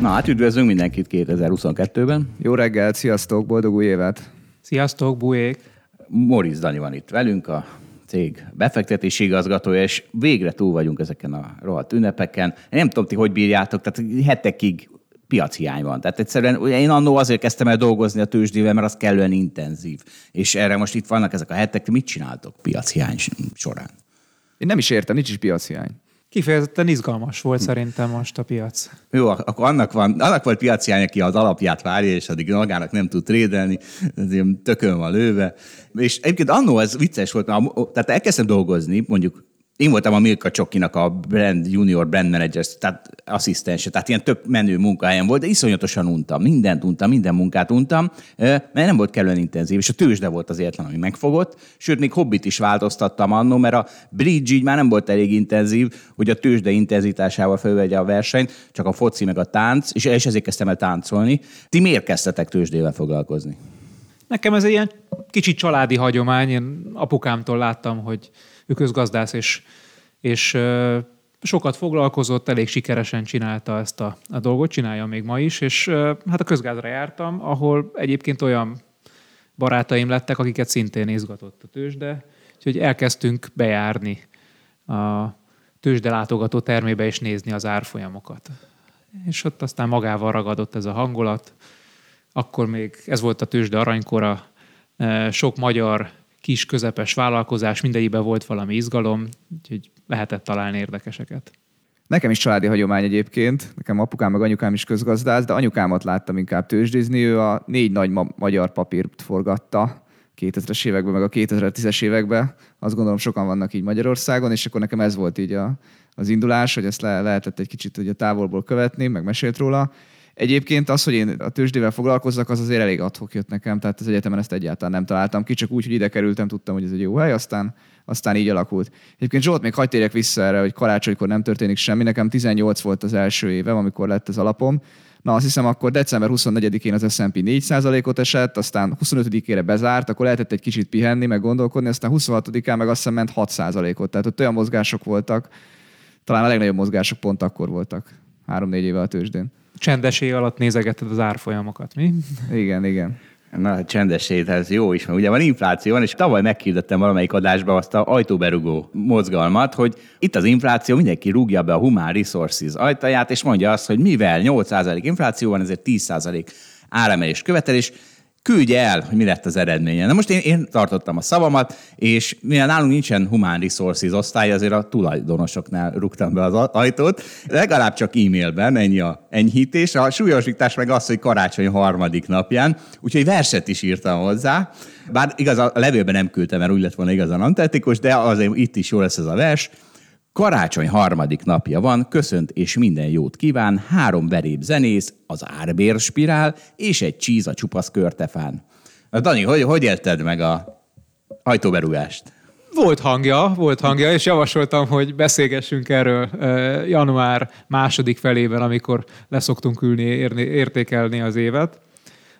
Na hát üdvözlünk mindenkit 2022-ben. Jó reggelt, sziasztok, boldog új évet! Sziasztok, Bujék! Moritz Dani van itt velünk, a cég befektetési igazgatója, és végre túl vagyunk ezeken a rohadt ünnepeken. Én nem tudom, ti hogy bírjátok, tehát hetekig piachiány van. Tehát egyszerűen én annó azért kezdtem el dolgozni a tőzsdével, mert az kellően intenzív. És erre most itt vannak ezek a hetek, mit csináltok piachiány során? Én nem is értem, nincs is piachiány. Kifejezetten izgalmas volt szerintem most a piac. Jó, akkor annak, van, annak volt piaci aki az alapját várja, és addig magának nem tud trédelni, ez ilyen tökön van lőve. És egyébként annó ez vicces volt, mert tehát elkezdtem dolgozni, mondjuk én voltam a Milka Csokinak a brand, junior brand manager, tehát asszisztense, tehát ilyen tök menő munkahelyen volt, de iszonyatosan untam, mindent untam, minden munkát untam, mert nem volt kellően intenzív, és a tőzsde volt az egyetlen, ami megfogott, sőt, még hobbit is változtattam annó, mert a bridge így már nem volt elég intenzív, hogy a tőzsde intenzitásával fölvegye a versenyt, csak a foci meg a tánc, és, és ezért kezdtem el táncolni. Ti miért kezdtetek tőzsdével foglalkozni? Nekem ez egy ilyen kicsit családi hagyomány. Én apukámtól láttam, hogy ő közgazdász, és, és sokat foglalkozott, elég sikeresen csinálta ezt a, a dolgot, csinálja még ma is, és hát a közgázra jártam, ahol egyébként olyan barátaim lettek, akiket szintén izgatott a tőzsde, úgyhogy elkezdtünk bejárni a tőzsde látogató termébe és nézni az árfolyamokat. És ott aztán magával ragadott ez a hangulat. Akkor még ez volt a tőzsde aranykora, sok magyar kis, közepes vállalkozás, mindegyikben volt valami izgalom, úgyhogy lehetett találni érdekeseket. Nekem is családi hagyomány egyébként, nekem apukám meg anyukám is közgazdász, de anyukámat láttam inkább tőzsdézni, ő a négy nagy ma- magyar papírt forgatta 2000-es években, meg a 2010-es években. Azt gondolom sokan vannak így Magyarországon, és akkor nekem ez volt így a, az indulás, hogy ezt le, lehetett egy kicsit ugye távolból követni, meg mesélt róla. Egyébként az, hogy én a tőzsdével foglalkozzak, az azért elég adhok jött nekem, tehát az egyetemen ezt egyáltalán nem találtam ki, csak úgy, hogy ide kerültem, tudtam, hogy ez egy jó hely, aztán, aztán így alakult. Egyébként Zsolt, még hagyd térjek vissza erre, hogy karácsonykor nem történik semmi. Nekem 18 volt az első évem, amikor lett az alapom. Na, azt hiszem, akkor december 24-én az S&P 4%-ot esett, aztán 25-ére bezárt, akkor lehetett egy kicsit pihenni, meg gondolkodni, aztán 26-án meg azt hiszem ment 6%-ot. Tehát ott olyan mozgások voltak, talán a legnagyobb mozgások pont akkor voltak, három-négy éve a tőzsdén csendes alatt nézegeted az árfolyamokat, mi? Igen, igen. Na, hát csendes ez jó is, mert ugye van infláció, van, és tavaly meghirdettem valamelyik adásba azt a ajtóberugó mozgalmat, hogy itt az infláció, mindenki rúgja be a Human Resources ajtaját, és mondja azt, hogy mivel 8% infláció van, ezért 10% áremelés követelés, küldje el, hogy mi lett az eredménye. Na most én, én tartottam a szavamat, és mivel nálunk nincsen human resources osztály, azért a tulajdonosoknál rúgtam be az ajtót, legalább csak e-mailben, ennyi a enyhítés. A súlyosítás meg az, hogy karácsony harmadik napján, úgyhogy verset is írtam hozzá. Bár igaz, a levélben nem küldtem, mert úgy lett volna igazán antetikus, de azért itt is jó lesz ez a vers. Karácsony harmadik napja van, köszönt és minden jót kíván, három veréb zenész, az árbér spirál és egy csíz a csupasz körtefán. Na, Dani, hogy, hogy élted meg a ajtóberúgást? Volt hangja, volt hangja, és javasoltam, hogy beszélgessünk erről január második felében, amikor leszoktunk ülni, érni, értékelni az évet.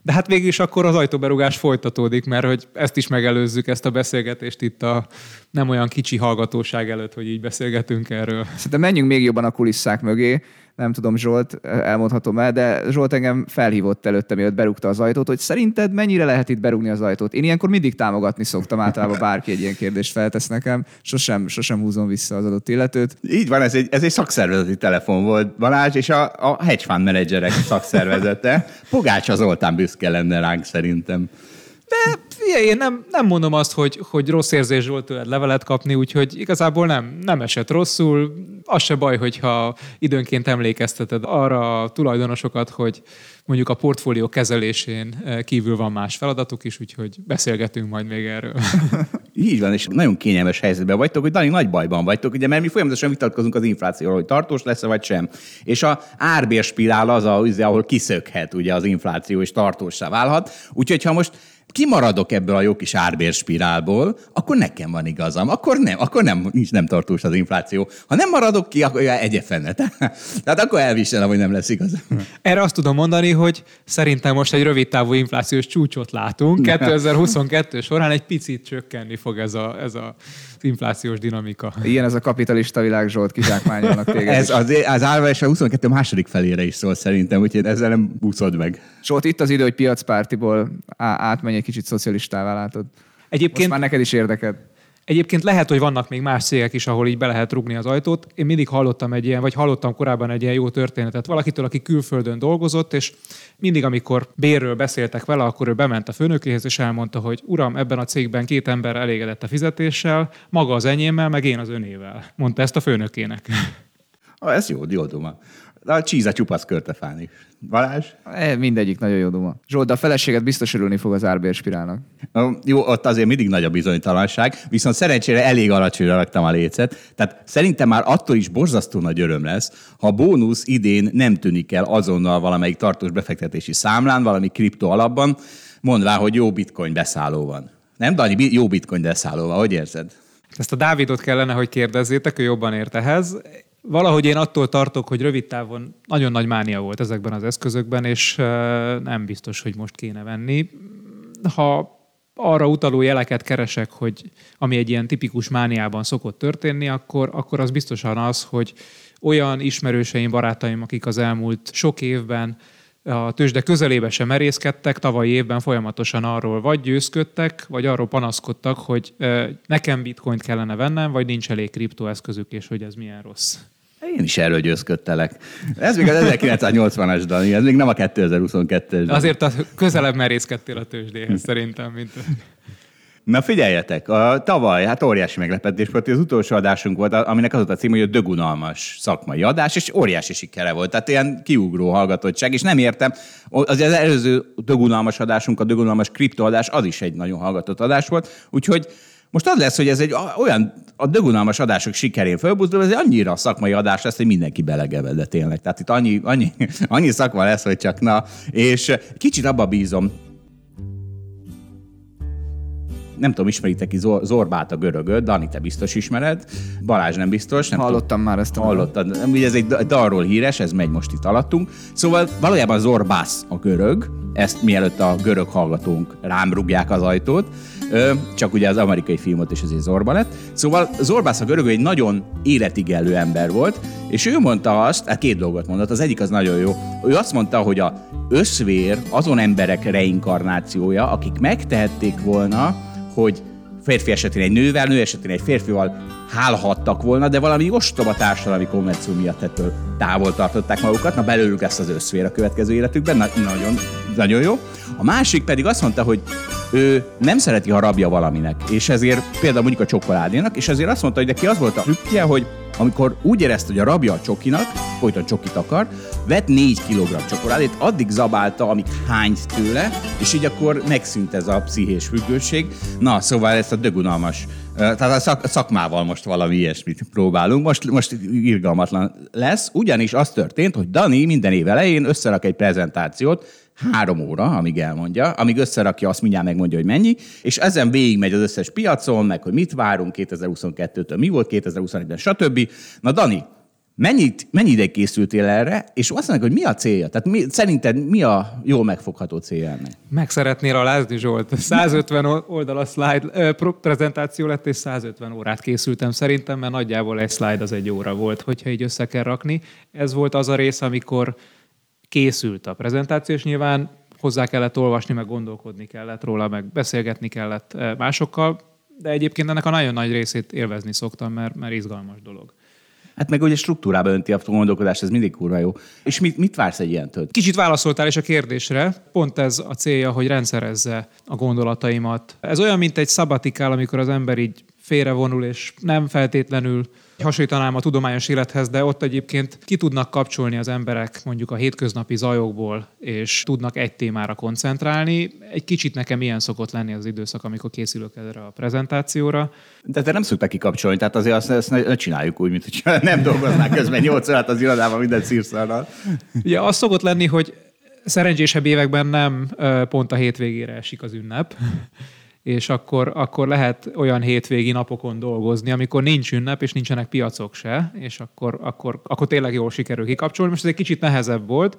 De hát végül is akkor az ajtóberugás folytatódik, mert hogy ezt is megelőzzük, ezt a beszélgetést itt a nem olyan kicsi hallgatóság előtt, hogy így beszélgetünk erről. Szerintem menjünk még jobban a kulisszák mögé nem tudom, Zsolt, elmondhatom el, de Zsolt engem felhívott előtte, mielőtt berúgta az ajtót, hogy szerinted mennyire lehet itt berúgni az ajtót? Én ilyenkor mindig támogatni szoktam, általában bárki egy ilyen kérdést feltesz nekem, sosem, sosem húzom vissza az adott illetőt. Így van, ez egy, ez egy szakszervezeti telefon volt, Balázs, és a, a hedge fund menedzserek szakszervezete. Pogács az Zoltán büszke lenne ránk szerintem. De Figyelj, én nem, nem mondom azt, hogy, hogy rossz érzés volt tőled levelet kapni, úgyhogy igazából nem, nem esett rosszul. Az se baj, hogyha időnként emlékezteted arra a tulajdonosokat, hogy mondjuk a portfólió kezelésén eh, kívül van más feladatuk is, úgyhogy beszélgetünk majd még erről. Így van, és nagyon kényelmes helyzetben vagytok, hogy nagyon nagy bajban vagytok, ugye, mert mi folyamatosan vitatkozunk az inflációról, hogy tartós lesz vagy sem. És a árbérspirál az, a, ahol kiszökhet ugye az infláció, és tartósá válhat. Úgyhogy ha most kimaradok ebből a jó kis árbérspirálból, akkor nekem van igazam. Akkor nem, akkor nem, nincs nem tartós az infláció. Ha nem maradok ki, akkor egye fene. Tehát akkor elviselem, hogy nem lesz igazam. Erre azt tudom mondani, hogy szerintem most egy rövid távú inflációs csúcsot látunk. 2022 során egy picit csökkenni fog ez a, ez a inflációs dinamika. Ilyen ez a kapitalista világ, Zsolt, kizsákmányolnak téged. ez az, az állva és a 22 második felére is szól szerintem, úgyhogy ezzel nem buszod meg. Zsolt, itt az idő, hogy piacpártiból átmenj egy kicsit szocialistává, látod. Egyébként... Most már neked is érdeked. Egyébként lehet, hogy vannak még más cégek is, ahol így be lehet rugni az ajtót. Én mindig hallottam egy ilyen, vagy hallottam korábban egy ilyen jó történetet valakitől, aki külföldön dolgozott, és mindig, amikor bérről beszéltek vele, akkor ő bement a főnökéhez, és elmondta, hogy uram, ebben a cégben két ember elégedett a fizetéssel, maga az enyémmel, meg én az önével. Mondta ezt a főnökének. Ez jó, jó duma. A csíza csupasz körtefán is. Balázs? E, mindegyik nagyon jó duma. Zsolt, de a feleséget biztos örülni fog az árbérspirálnak. Jó, ott azért mindig nagy a bizonytalanság, viszont szerencsére elég alacsonyra raktam a lécet, tehát szerintem már attól is borzasztó nagy öröm lesz, ha a bónusz idén nem tűnik el azonnal valamelyik tartós befektetési számlán, valami kripto alapban, mondvá, hogy jó bitcoin beszálló van. Nem, Dani, jó bitcoin beszálló van, hogy érzed? Ezt a Dávidot kellene, hogy kérdezzétek, ő jobban ért ehhez valahogy én attól tartok, hogy rövid távon nagyon nagy mánia volt ezekben az eszközökben, és nem biztos, hogy most kéne venni. Ha arra utaló jeleket keresek, hogy ami egy ilyen tipikus mániában szokott történni, akkor, akkor az biztosan az, hogy olyan ismerőseim, barátaim, akik az elmúlt sok évben a tőzsde közelébe sem merészkedtek, tavalyi évben folyamatosan arról vagy győzködtek, vagy arról panaszkodtak, hogy nekem bitcoint kellene vennem, vagy nincs elég kriptoeszközük, és hogy ez milyen rossz. Én is erről győzködtelek. Ez még az 1980-as, Dani, ez még nem a 2022-es. Azért a közelebb merészkedtél a tőzsdéhez szerintem, mint... Na figyeljetek, a, tavaly hát óriási meglepetés volt, az utolsó adásunk volt, aminek az volt a cím, hogy a dögunalmas szakmai adás, és óriási sikere volt, tehát ilyen kiugró hallgatottság, és nem értem, az, az előző dögunalmas adásunk, a dögunalmas kriptoadás, az is egy nagyon hallgatott adás volt, úgyhogy most az lesz, hogy ez egy olyan, a dögunalmas adások sikerén fölbuzdul, ez egy annyira szakmai adás lesz, hogy mindenki belegevede tényleg. Tehát itt annyi, annyi, annyi szakma lesz, hogy csak na. És kicsit abba bízom, nem tudom, ismeritek ki Zorbát a görögöt, Dani, te biztos ismered, Balázs nem biztos. Nem Hallottam tudom, már ezt a Hallottad. Ugye ez egy dalról híres, ez megy most itt alattunk. Szóval valójában Zorbász a görög, ezt mielőtt a görög hallgatónk rám rúgják az ajtót, csak ugye az amerikai filmot is azért Zorba lett. Szóval Zorbász a görög egy nagyon életigelő ember volt, és ő mondta azt, hát két dolgot mondott, az egyik az nagyon jó. Ő azt mondta, hogy a összvér azon emberek reinkarnációja, akik megtehették volna, hogy férfi esetén egy nővel, nő esetén egy férfival hálhattak volna, de valami ostoba társadalmi konvenció miatt ettől távol tartották magukat. Na belőlük lesz az összvér a következő életükben, Na, nagyon, nagyon jó. A másik pedig azt mondta, hogy ő nem szereti, ha rabja valaminek, és ezért például mondjuk a csokoládénak, és ezért azt mondta, hogy neki az volt a trükkje, hogy amikor úgy érezte, hogy a rabja a csokinak, folyton csokit akar, vett 4 kg csokoládét, addig zabálta, amíg hányt tőle, és így akkor megszűnt ez a pszichés függőség. Na, szóval ezt a dögunalmas tehát a szak, szakmával most valami ilyesmit próbálunk. Most, most irgalmatlan lesz, ugyanis az történt, hogy Dani minden év elején összerak egy prezentációt, három óra, amíg elmondja, amíg összerakja, azt mindjárt megmondja, hogy mennyi, és ezen végigmegy az összes piacon, meg hogy mit várunk 2022-től, mi volt 2021-ben, stb. Na Dani, Mennyit, mennyi ideig készültél erre, és azt mondják, hogy mi a célja? Tehát mi, szerinted mi a jól megfogható célja ennek? Meg szeretnél alázni, Zsolt. 150 oldal a slide, prezentáció lett, és 150 órát készültem szerintem, mert nagyjából egy slide az egy óra volt, hogyha így össze kell rakni. Ez volt az a rész, amikor készült a prezentáció, és nyilván hozzá kellett olvasni, meg gondolkodni kellett róla, meg beszélgetni kellett másokkal, de egyébként ennek a nagyon nagy részét élvezni szoktam, mert, mert izgalmas dolog. Hát meg ugye struktúrába önti a gondolkodást, ez mindig kurva jó. És mit, mit vársz egy ilyentől? Kicsit válaszoltál is a kérdésre. Pont ez a célja, hogy rendszerezze a gondolataimat. Ez olyan, mint egy szabatikál, amikor az ember így félrevonul, és nem feltétlenül hasonlítanám a tudományos élethez, de ott egyébként ki tudnak kapcsolni az emberek mondjuk a hétköznapi zajokból, és tudnak egy témára koncentrálni. Egy kicsit nekem ilyen szokott lenni az időszak, amikor készülök erre a prezentációra. De te nem szoktak kikapcsolni, tehát azért azt, azt csináljuk úgy, mint hogy nem dolgoznák közben 8 órát az irodában minden szírszarral. Ugye az szokott lenni, hogy szerencsésebb években nem pont a hétvégére esik az ünnep, és akkor, akkor lehet olyan hétvégi napokon dolgozni, amikor nincs ünnep, és nincsenek piacok se, és akkor, akkor, akkor tényleg jól sikerül kikapcsolni. Most ez egy kicsit nehezebb volt,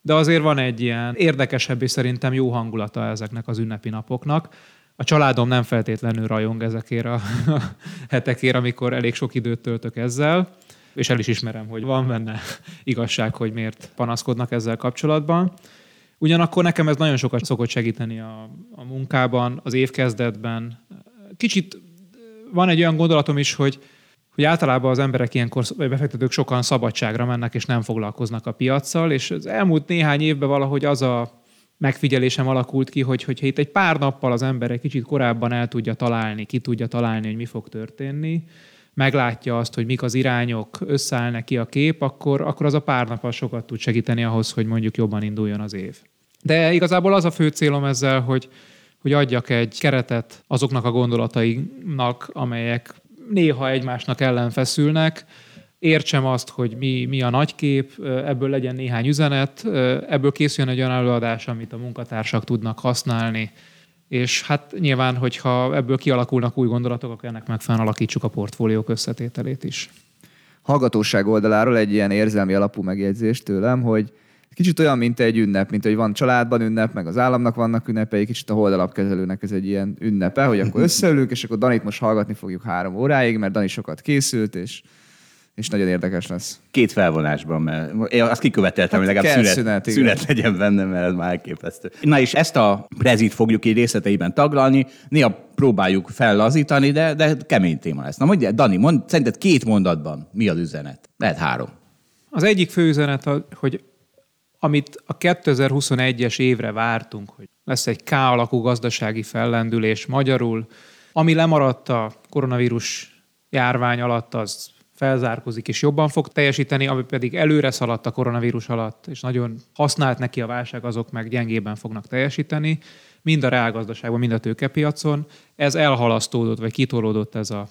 de azért van egy ilyen érdekesebb és szerintem jó hangulata ezeknek az ünnepi napoknak. A családom nem feltétlenül rajong ezekért a hetekért, amikor elég sok időt töltök ezzel, és el is ismerem, hogy van benne igazság, hogy miért panaszkodnak ezzel kapcsolatban. Ugyanakkor nekem ez nagyon sokat szokott segíteni a, a munkában, az évkezdetben. Kicsit van egy olyan gondolatom is, hogy, hogy általában az emberek ilyenkor, vagy befektetők sokan szabadságra mennek, és nem foglalkoznak a piaccal, és az elmúlt néhány évben valahogy az a megfigyelésem alakult ki, hogy hogyha itt egy pár nappal az ember egy kicsit korábban el tudja találni, ki tudja találni, hogy mi fog történni, meglátja azt, hogy mik az irányok, összeáll neki a kép, akkor, akkor az a pár nap sokat tud segíteni ahhoz, hogy mondjuk jobban induljon az év. De igazából az a fő célom ezzel, hogy, hogy adjak egy keretet azoknak a gondolatainak, amelyek néha egymásnak ellen feszülnek, értsem azt, hogy mi, mi a nagykép, ebből legyen néhány üzenet, ebből készüljön egy olyan előadás, amit a munkatársak tudnak használni, és hát nyilván, hogyha ebből kialakulnak új gondolatok, akkor ennek megfelelően alakítsuk a portfóliók összetételét is. Hallgatóság oldaláról egy ilyen érzelmi alapú megjegyzés tőlem, hogy kicsit olyan, mint egy ünnep, mint hogy van családban ünnep, meg az államnak vannak ünnepei, kicsit a holdalapkezelőnek ez egy ilyen ünnepe, hogy akkor összeülünk, és akkor Danit most hallgatni fogjuk három óráig, mert Dani sokat készült, és és nagyon érdekes lesz. Két felvonásban, mert én azt kiköveteltem, hát hogy legalább szünet, szünet, szünet legyen benne, mert ez már elképesztő. Na és ezt a prezit fogjuk így részleteiben taglalni, néha próbáljuk fellazítani, de, de kemény téma lesz. Na mondja, Dani, mond, szerinted két mondatban mi az üzenet? Lehet három. Az egyik fő üzenet, hogy amit a 2021-es évre vártunk, hogy lesz egy K alakú gazdasági fellendülés magyarul, ami lemaradt a koronavírus járvány alatt, az felzárkozik és jobban fog teljesíteni, ami pedig előre szaladt a koronavírus alatt, és nagyon használt neki a válság, azok meg gyengében fognak teljesíteni, mind a reálgazdaságban, mind a tőkepiacon. Ez elhalasztódott, vagy kitolódott ez a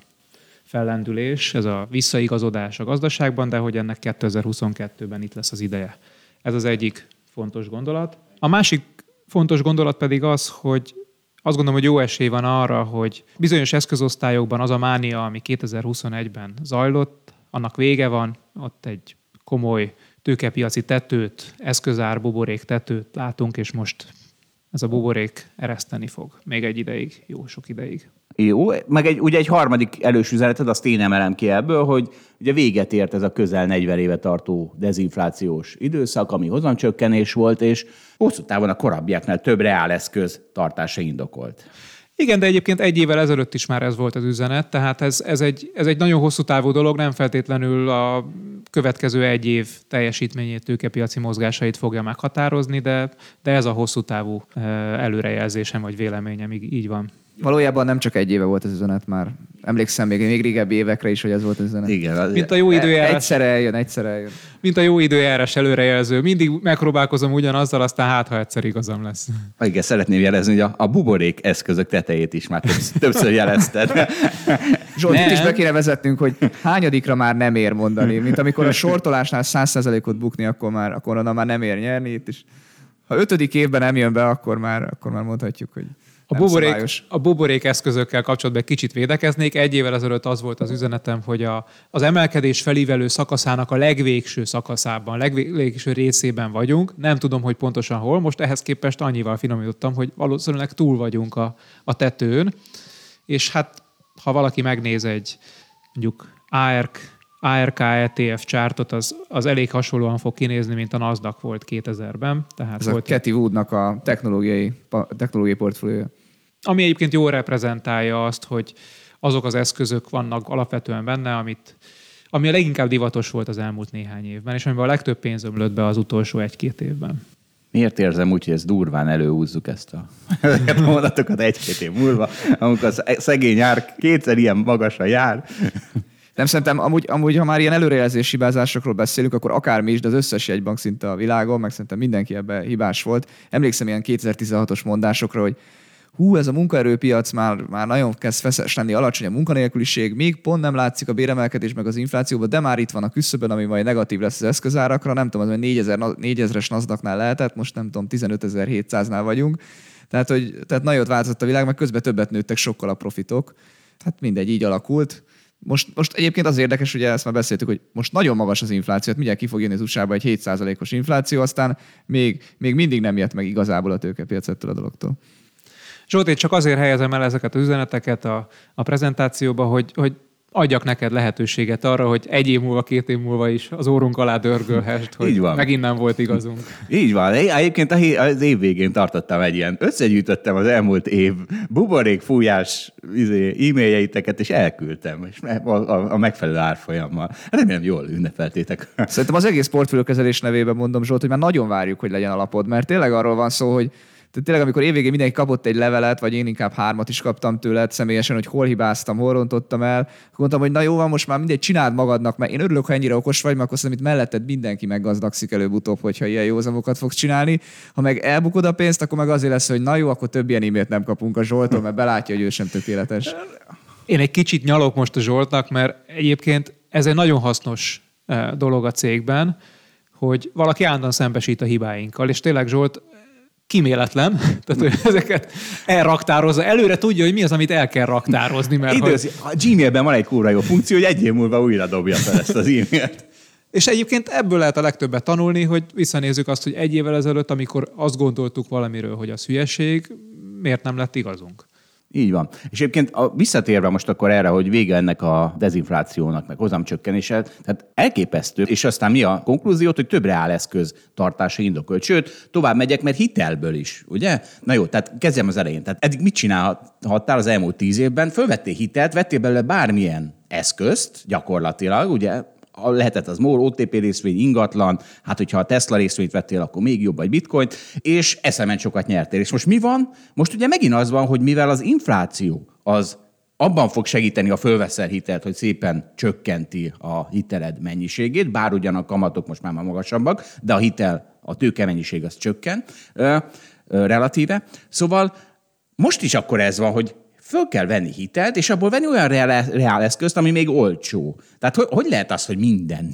fellendülés, ez a visszaigazodás a gazdaságban, de hogy ennek 2022-ben itt lesz az ideje. Ez az egyik fontos gondolat. A másik fontos gondolat pedig az, hogy azt gondolom, hogy jó esély van arra, hogy bizonyos eszközosztályokban az a mánia, ami 2021-ben zajlott, annak vége van, ott egy komoly tőkepiaci tetőt, eszközár buborék tetőt látunk, és most ez a buborék ereszteni fog. Még egy ideig, jó sok ideig. Jó, meg egy, ugye egy harmadik elős üzeneted, azt én emelem ki ebből, hogy ugye véget ért ez a közel 40 éve tartó dezinflációs időszak, ami hozamcsökkenés volt, és hosszú távon a korábbiaknál több reáleszköz tartása indokolt. Igen, de egyébként egy évvel ezelőtt is már ez volt az üzenet, tehát ez, ez, egy, ez egy nagyon hosszú távú dolog, nem feltétlenül a következő egy év teljesítményét, tőkepiaci mozgásait fogja meghatározni, de, de ez a hosszú távú eh, előrejelzésem vagy véleményem, így, így van. Valójában nem csak egy éve volt az üzenet már. Emlékszem még, még régebbi évekre is, hogy ez volt az üzenet. Igen. Az... Mint a jó időjárás. Egyszer eljön, egyszer eljön. Mint a jó időjárás előrejelző. Mindig megpróbálkozom ugyanazzal, aztán hát, ha egyszer igazam lesz. Igen, szeretném jelezni, hogy a, a buborék eszközök tetejét is már többször, többször jelezted. Zsolt, itt is be kéne vezetnünk, hogy hányadikra már nem ér mondani. Mint amikor a sortolásnál 100%-ot bukni, akkor már, akkor onnan már nem ér nyerni. Itt is. Ha ötödik évben nem jön be, akkor már, akkor már mondhatjuk, hogy a buborék, a buborék eszközökkel kapcsolatban egy kicsit védekeznék. Egy évvel ezelőtt az volt az üzenetem, hogy a, az emelkedés felívelő szakaszának a legvégső szakaszában, legvégső részében vagyunk. Nem tudom, hogy pontosan hol. Most ehhez képest annyival finomítottam, hogy valószínűleg túl vagyunk a, a tetőn. És hát, ha valaki megnéz egy mondjuk ARK, ARK ETF csártot, az, az elég hasonlóan fog kinézni, mint a Nasdaq volt 2000-ben. Tehát Ez volt a Cathy Woodnak a technológiai, technológiai portfóliója. Ami egyébként jól reprezentálja azt, hogy azok az eszközök vannak alapvetően benne, amit ami a leginkább divatos volt az elmúlt néhány évben, és amiben a legtöbb pénz ömlött be az utolsó egy-két évben. Miért érzem úgy, hogy ezt durván előhúzzuk ezt a, ezeket a mondatokat egy-két év múlva, amikor a szegény ár kétszer ilyen magasra jár. Nem szerintem, amúgy, amúgy, ha már ilyen előrejelzési hibázásokról beszélünk, akkor akármi is, de az összes jegybank szinte a világon, meg szerintem mindenki ebbe hibás volt. Emlékszem ilyen 2016-os mondásokra, hogy hú, ez a munkaerőpiac már, már nagyon kezd feszes lenni, alacsony a munkanélküliség, még pont nem látszik a béremelkedés meg az inflációban, de már itt van a küszöbön, ami majd negatív lesz az eszközárakra, nem tudom, az 4000, 4000-es nasdaq lehetett, most nem tudom, 15700-nál vagyunk. Tehát, hogy, tehát nagyot változott a világ, meg közben többet nőttek sokkal a profitok. Tehát mindegy, így alakult. Most, most egyébként az érdekes, ugye ezt már beszéltük, hogy most nagyon magas az infláció, hát mindjárt ki fog jönni az usa egy 7%-os infláció, aztán még, még mindig nem jött meg igazából a tőkepiac ettől a dologtól. Zsolt, én csak azért helyezem el ezeket az üzeneteket a, a prezentációba, hogy, hogy adjak neked lehetőséget arra, hogy egy év múlva, két év múlva is az órunk alá dörgölhest, hogy Így van. megint nem volt igazunk. Így van. Egyébként az év végén tartottam egy ilyen, összegyűjtöttem az elmúlt év buborék fújás izé, e-mailjeitek, és elküldtem és a, a, a megfelelő árfolyammal. Remélem jól ünnepeltétek. Szerintem az egész portfóliókezelés nevében mondom, Zsolt, hogy már nagyon várjuk, hogy legyen alapod, mert tényleg arról van szó, hogy tehát tényleg, amikor évvégén mindenki kapott egy levelet, vagy én inkább hármat is kaptam tőled személyesen, hogy hol hibáztam, hol rontottam el, mondtam, hogy na jó van, most már mindegy, csináld magadnak, mert én örülök, ha ennyire okos vagy, mert akkor szerintem itt melletted mindenki meggazdagszik előbb-utóbb, hogyha ilyen józamokat fogsz csinálni. Ha meg elbukod a pénzt, akkor meg azért lesz, hogy na jó, akkor több ilyen e nem kapunk a Zsoltól, mert belátja, hogy ő sem tökéletes. Én egy kicsit nyalok most a Zsoltnak, mert egyébként ez egy nagyon hasznos eh, dolog a cégben, hogy valaki állandóan szembesít a hibáinkkal, és tényleg Zsolt kiméletlen, tehát hogy ezeket elraktározza. Előre tudja, hogy mi az, amit el kell raktározni. Mert Idősz, hogy... A Gmailben van egy kúra jó funkció, hogy egy év múlva újra dobja fel ezt az e-mailt. És egyébként ebből lehet a legtöbbet tanulni, hogy visszanézzük azt, hogy egy évvel ezelőtt, amikor azt gondoltuk valamiről, hogy az hülyeség, miért nem lett igazunk. Így van. És egyébként a, visszatérve most akkor erre, hogy vége ennek a dezinflációnak, meg hozamcsökkenése, tehát elképesztő, és aztán mi a konklúziót, hogy több reáleszköz tartása indokolt. Sőt, tovább megyek, mert hitelből is, ugye? Na jó, tehát kezdjem az elején. Tehát eddig mit csinálhattál az elmúlt tíz évben? Fölvettél hitelt, vettél belőle bármilyen eszközt gyakorlatilag, ugye lehetett az MOL, OTP részvény, ingatlan, hát hogyha a Tesla részvényt vettél, akkor még jobb, vagy bitcoin, és eszemen sokat nyertél. És most mi van? Most ugye megint az van, hogy mivel az infláció az abban fog segíteni a fölveszel hitelt, hogy szépen csökkenti a hiteled mennyiségét, bár ugyan a kamatok most már magasabbak, de a hitel, a tőke mennyiség az csökken relatíve. Szóval most is akkor ez van, hogy föl kell venni hitelt, és abból venni olyan reál, reál eszközt, ami még olcsó. Tehát hogy, hogy lehet az, hogy minden?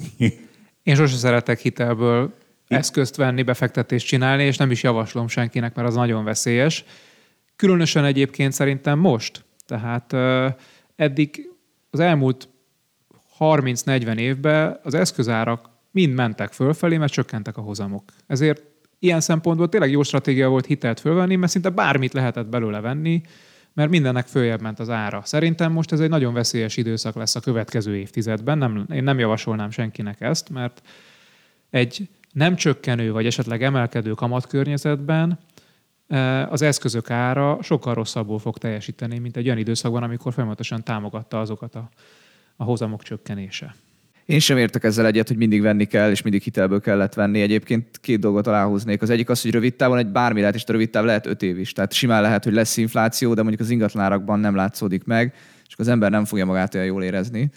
Én sosem szeretek hitelből eszközt venni, befektetést csinálni, és nem is javaslom senkinek, mert az nagyon veszélyes. Különösen egyébként szerintem most. Tehát eddig az elmúlt 30-40 évben az eszközárak mind mentek fölfelé, mert csökkentek a hozamok. Ezért ilyen szempontból tényleg jó stratégia volt hitelt fölvenni, mert szinte bármit lehetett belőle venni, mert mindennek följebb ment az ára. Szerintem most ez egy nagyon veszélyes időszak lesz a következő évtizedben. Nem, én nem javasolnám senkinek ezt, mert egy nem csökkenő vagy esetleg emelkedő kamatkörnyezetben eh, az eszközök ára sokkal rosszabbul fog teljesíteni, mint egy olyan időszakban, amikor folyamatosan támogatta azokat a, a hozamok csökkenése. Én sem értek ezzel egyet, hogy mindig venni kell, és mindig hitelből kellett venni. Egyébként két dolgot aláhúznék. Az egyik az, hogy rövid távon egy bármi lehet, és a rövid táv lehet öt év is. Tehát simán lehet, hogy lesz infláció, de mondjuk az ingatlanárakban nem látszódik meg, és az ember nem fogja magát olyan jól érezni.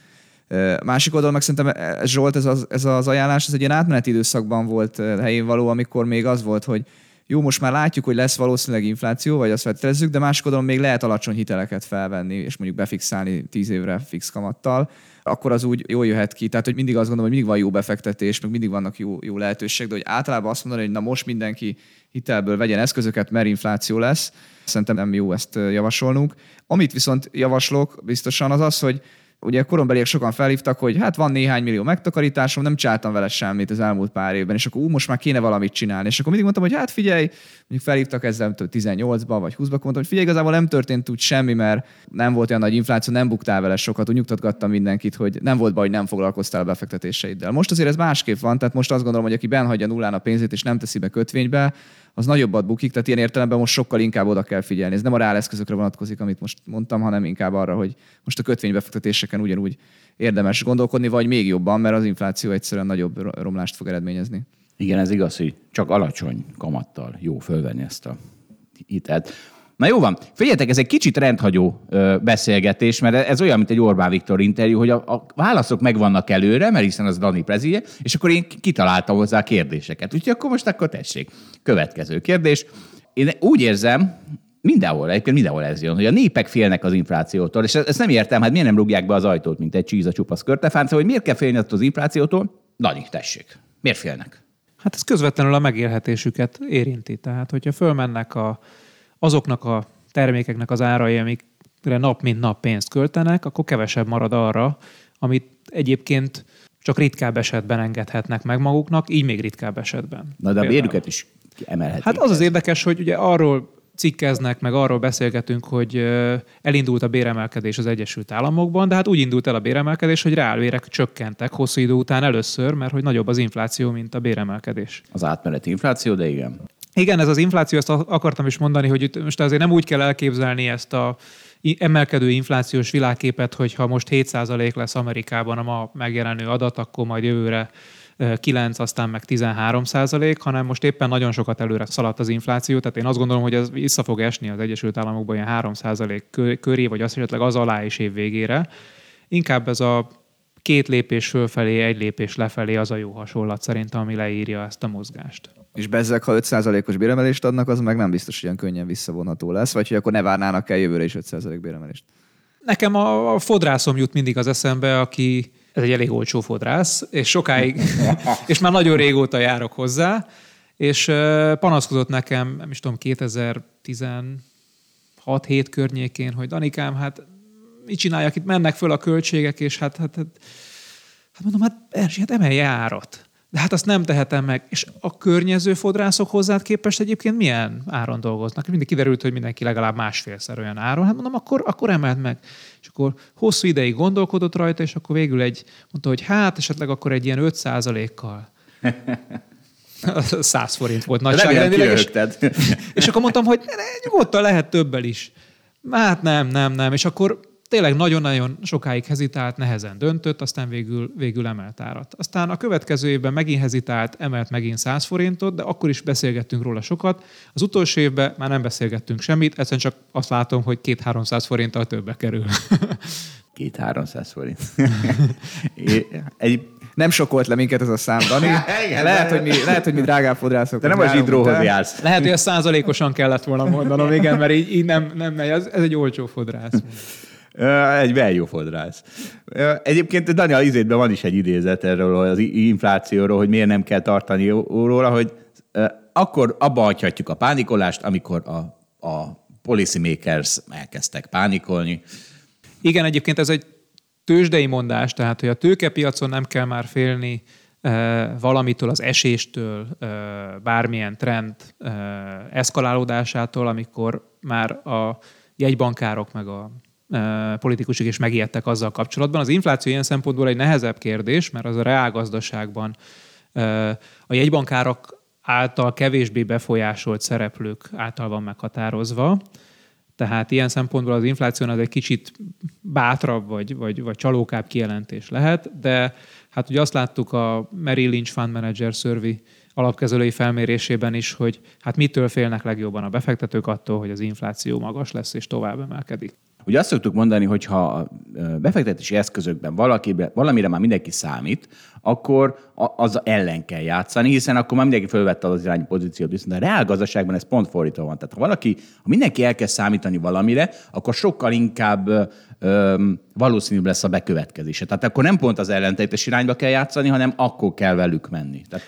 Másik oldalon meg szerintem ez Zsolt, ez az, ez az ajánlás, ez egy ilyen átmeneti időszakban volt helyén való, amikor még az volt, hogy jó, most már látjuk, hogy lesz valószínűleg infláció, vagy azt feltételezzük, de másik oldalon még lehet alacsony hiteleket felvenni, és mondjuk befixálni tíz évre fix kamattal akkor az úgy jól jöhet ki. Tehát, hogy mindig azt gondolom, hogy mindig van jó befektetés, meg mindig vannak jó, jó lehetőség, de hogy általában azt mondani, hogy na most mindenki hitelből vegyen eszközöket, mert infláció lesz, szerintem nem jó ezt javasolnunk. Amit viszont javaslok biztosan az az, hogy ugye korombeliek sokan felhívtak, hogy hát van néhány millió megtakarításom, nem csináltam vele semmit az elmúlt pár évben, és akkor ú, most már kéne valamit csinálni. És akkor mindig mondtam, hogy hát figyelj, mondjuk felhívtak ezzel 18-ba vagy 20-ba, mondtam, hogy figyelj, igazából nem történt úgy semmi, mert nem volt olyan nagy infláció, nem buktál vele sokat, úgy nyugtatgattam mindenkit, hogy nem volt baj, hogy nem foglalkoztál a befektetéseiddel. Most azért ez másképp van, tehát most azt gondolom, hogy aki benhagyja nullán a pénzét és nem teszi be kötvénybe, az nagyobbat bukik, tehát ilyen értelemben most sokkal inkább oda kell figyelni. Ez nem a reáleszközökre vonatkozik, amit most mondtam, hanem inkább arra, hogy most a kötvénybefektetéseken ugyanúgy érdemes gondolkodni, vagy még jobban, mert az infláció egyszerűen nagyobb romlást fog eredményezni. Igen, ez igaz, hogy csak alacsony kamattal jó fölvenni ezt a hitelt. Na jó van, figyeljetek, ez egy kicsit rendhagyó beszélgetés, mert ez olyan, mint egy Orbán Viktor interjú, hogy a, a válaszok megvannak előre, mert hiszen az Dani prezidje, és akkor én kitaláltam hozzá kérdéseket. Úgyhogy akkor most akkor tessék. Következő kérdés. Én úgy érzem, mindenhol, egyébként mindenhol ez jön, hogy a népek félnek az inflációtól, és ezt nem értem, hát miért nem rúgják be az ajtót, mint egy csíz a csupasz körtefánc, hogy miért kell félni az inflációtól? Dani, tessék. Miért félnek? Hát ez közvetlenül a megélhetésüket érinti. Tehát, hogyha fölmennek a, azoknak a termékeknek az árai, amikre nap mint nap pénzt költenek, akkor kevesebb marad arra, amit egyébként csak ritkább esetben engedhetnek meg maguknak, így még ritkább esetben. Na de a bérüket is emelhetik. Hát az az érdekes, hogy ugye arról cikkeznek, meg arról beszélgetünk, hogy elindult a béremelkedés az Egyesült Államokban, de hát úgy indult el a béremelkedés, hogy reálvérek csökkentek hosszú idő után először, mert hogy nagyobb az infláció, mint a béremelkedés. Az átmeneti infláció, de igen. Igen, ez az infláció, ezt akartam is mondani, hogy itt most azért nem úgy kell elképzelni ezt a emelkedő inflációs világképet, hogy ha most 7% lesz Amerikában a ma megjelenő adat, akkor majd jövőre 9, aztán meg 13 százalék, hanem most éppen nagyon sokat előre szaladt az infláció, tehát én azt gondolom, hogy ez vissza fog esni az Egyesült Államokban ilyen 3 százalék köré, vagy azt esetleg az alá is év végére. Inkább ez a két lépés fölfelé, egy lépés lefelé az a jó hasonlat szerintem, ami leírja ezt a mozgást. És bezzeg, ha 5%-os béremelést adnak, az meg nem biztos, hogy ilyen könnyen visszavonható lesz, vagy hogy akkor ne várnának el jövőre is 5% béremelést. Nekem a, fodrászom jut mindig az eszembe, aki ez egy elég olcsó fodrász, és sokáig, és már nagyon régóta járok hozzá, és panaszkodott nekem, nem is tudom, 2016 7 környékén, hogy Danikám, hát mit csináljak, itt mennek föl a költségek, és hát, hát, hát, hát mondom, hát Erzsi, hát emelje árat. De hát azt nem tehetem meg. És a környező fodrászok hozzád képest egyébként milyen áron dolgoznak? Mindig kiderült, hogy mindenki legalább másfélszer olyan áron. Hát mondom, akkor, akkor emelt meg. És akkor hosszú ideig gondolkodott rajta, és akkor végül egy, mondta, hogy hát esetleg akkor egy ilyen 5 kal 100 forint volt nagyságrendileg. És, és akkor mondtam, hogy nyugodtan lehet többel is. Hát nem, nem, nem. És akkor tényleg nagyon-nagyon sokáig hezitált, nehezen döntött, aztán végül, végül emelt árat. Aztán a következő évben megint hezitált, emelt megint 100 forintot, de akkor is beszélgettünk róla sokat. Az utolsó évben már nem beszélgettünk semmit, egyszerűen csak azt látom, hogy 2-300 forinttal többbe kerül. 2-300 forint. Egy, nem sokolt le minket ez a szám, Dani. Igen, lehet, hogy mi, lehet, hogy mi drágább fodrászok. De nem a zsidróhoz jársz. Lehet, hogy a százalékosan kellett volna mondanom, igen, mert így, így nem, nem megy. Ez, ez egy olcsó fodrász. Egy jó fodrász. Egyébként Dani, az izétben van is egy idézet erről az inflációról, hogy miért nem kell tartani róla, hogy akkor abba hagyhatjuk a pánikolást, amikor a, a policymakers elkezdtek pánikolni. Igen, egyébként ez egy tőzsdei mondás, tehát hogy a tőkepiacon nem kell már félni valamitől, az eséstől, bármilyen trend eszkalálódásától, amikor már a jegybankárok meg a politikusok is megijedtek azzal kapcsolatban. Az infláció ilyen szempontból egy nehezebb kérdés, mert az a reálgazdaságban a jegybankárok által kevésbé befolyásolt szereplők által van meghatározva. Tehát ilyen szempontból az infláció az egy kicsit bátrabb vagy, vagy, vagy csalókább kijelentés lehet, de hát ugye azt láttuk a Merrill Lynch Fund Manager Survey alapkezelői felmérésében is, hogy hát mitől félnek legjobban a befektetők attól, hogy az infláció magas lesz és tovább emelkedik. Ugye azt szoktuk mondani, hogy ha a befektetési eszközökben valakire, valamire már mindenki számít, akkor az ellen kell játszani, hiszen akkor már mindenki fölvette az irányi pozíciót, viszont a reálgazdaságban ez pont fordítva van. Tehát ha valaki, ha mindenki elkezd számítani valamire, akkor sokkal inkább valószínűbb lesz a bekövetkezése. Tehát akkor nem pont az ellentétes irányba kell játszani, hanem akkor kell velük menni. Tehát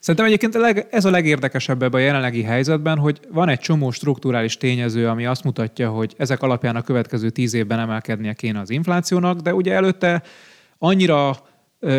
Szerintem egyébként ez a legérdekesebb ebben a jelenlegi helyzetben, hogy van egy csomó strukturális tényező, ami azt mutatja, hogy ezek alapján a következő tíz évben emelkednie kéne az inflációnak, de ugye előtte annyira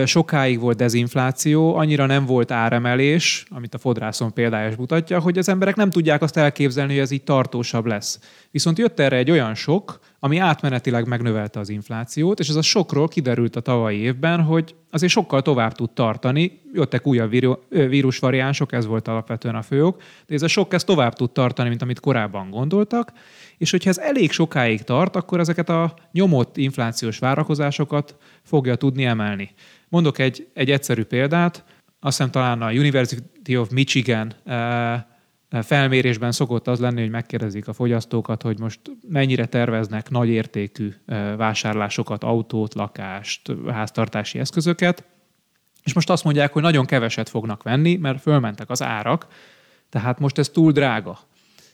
sokáig volt dezinfláció, annyira nem volt áremelés, amit a fodrászon példája is mutatja, hogy az emberek nem tudják azt elképzelni, hogy ez így tartósabb lesz. Viszont jött erre egy olyan sok, ami átmenetileg megnövelte az inflációt, és ez a sokról kiderült a tavalyi évben, hogy azért sokkal tovább tud tartani, jöttek újabb vírusvariánsok, ez volt alapvetően a főok, de ez a sok ez tovább tud tartani, mint amit korábban gondoltak, és hogyha ez elég sokáig tart, akkor ezeket a nyomott inflációs várakozásokat fogja tudni emelni. Mondok egy, egy egyszerű példát, azt hiszem talán a University of Michigan eh, felmérésben szokott az lenni, hogy megkérdezik a fogyasztókat, hogy most mennyire terveznek nagy értékű vásárlásokat, autót, lakást, háztartási eszközöket, és most azt mondják, hogy nagyon keveset fognak venni, mert fölmentek az árak, tehát most ez túl drága.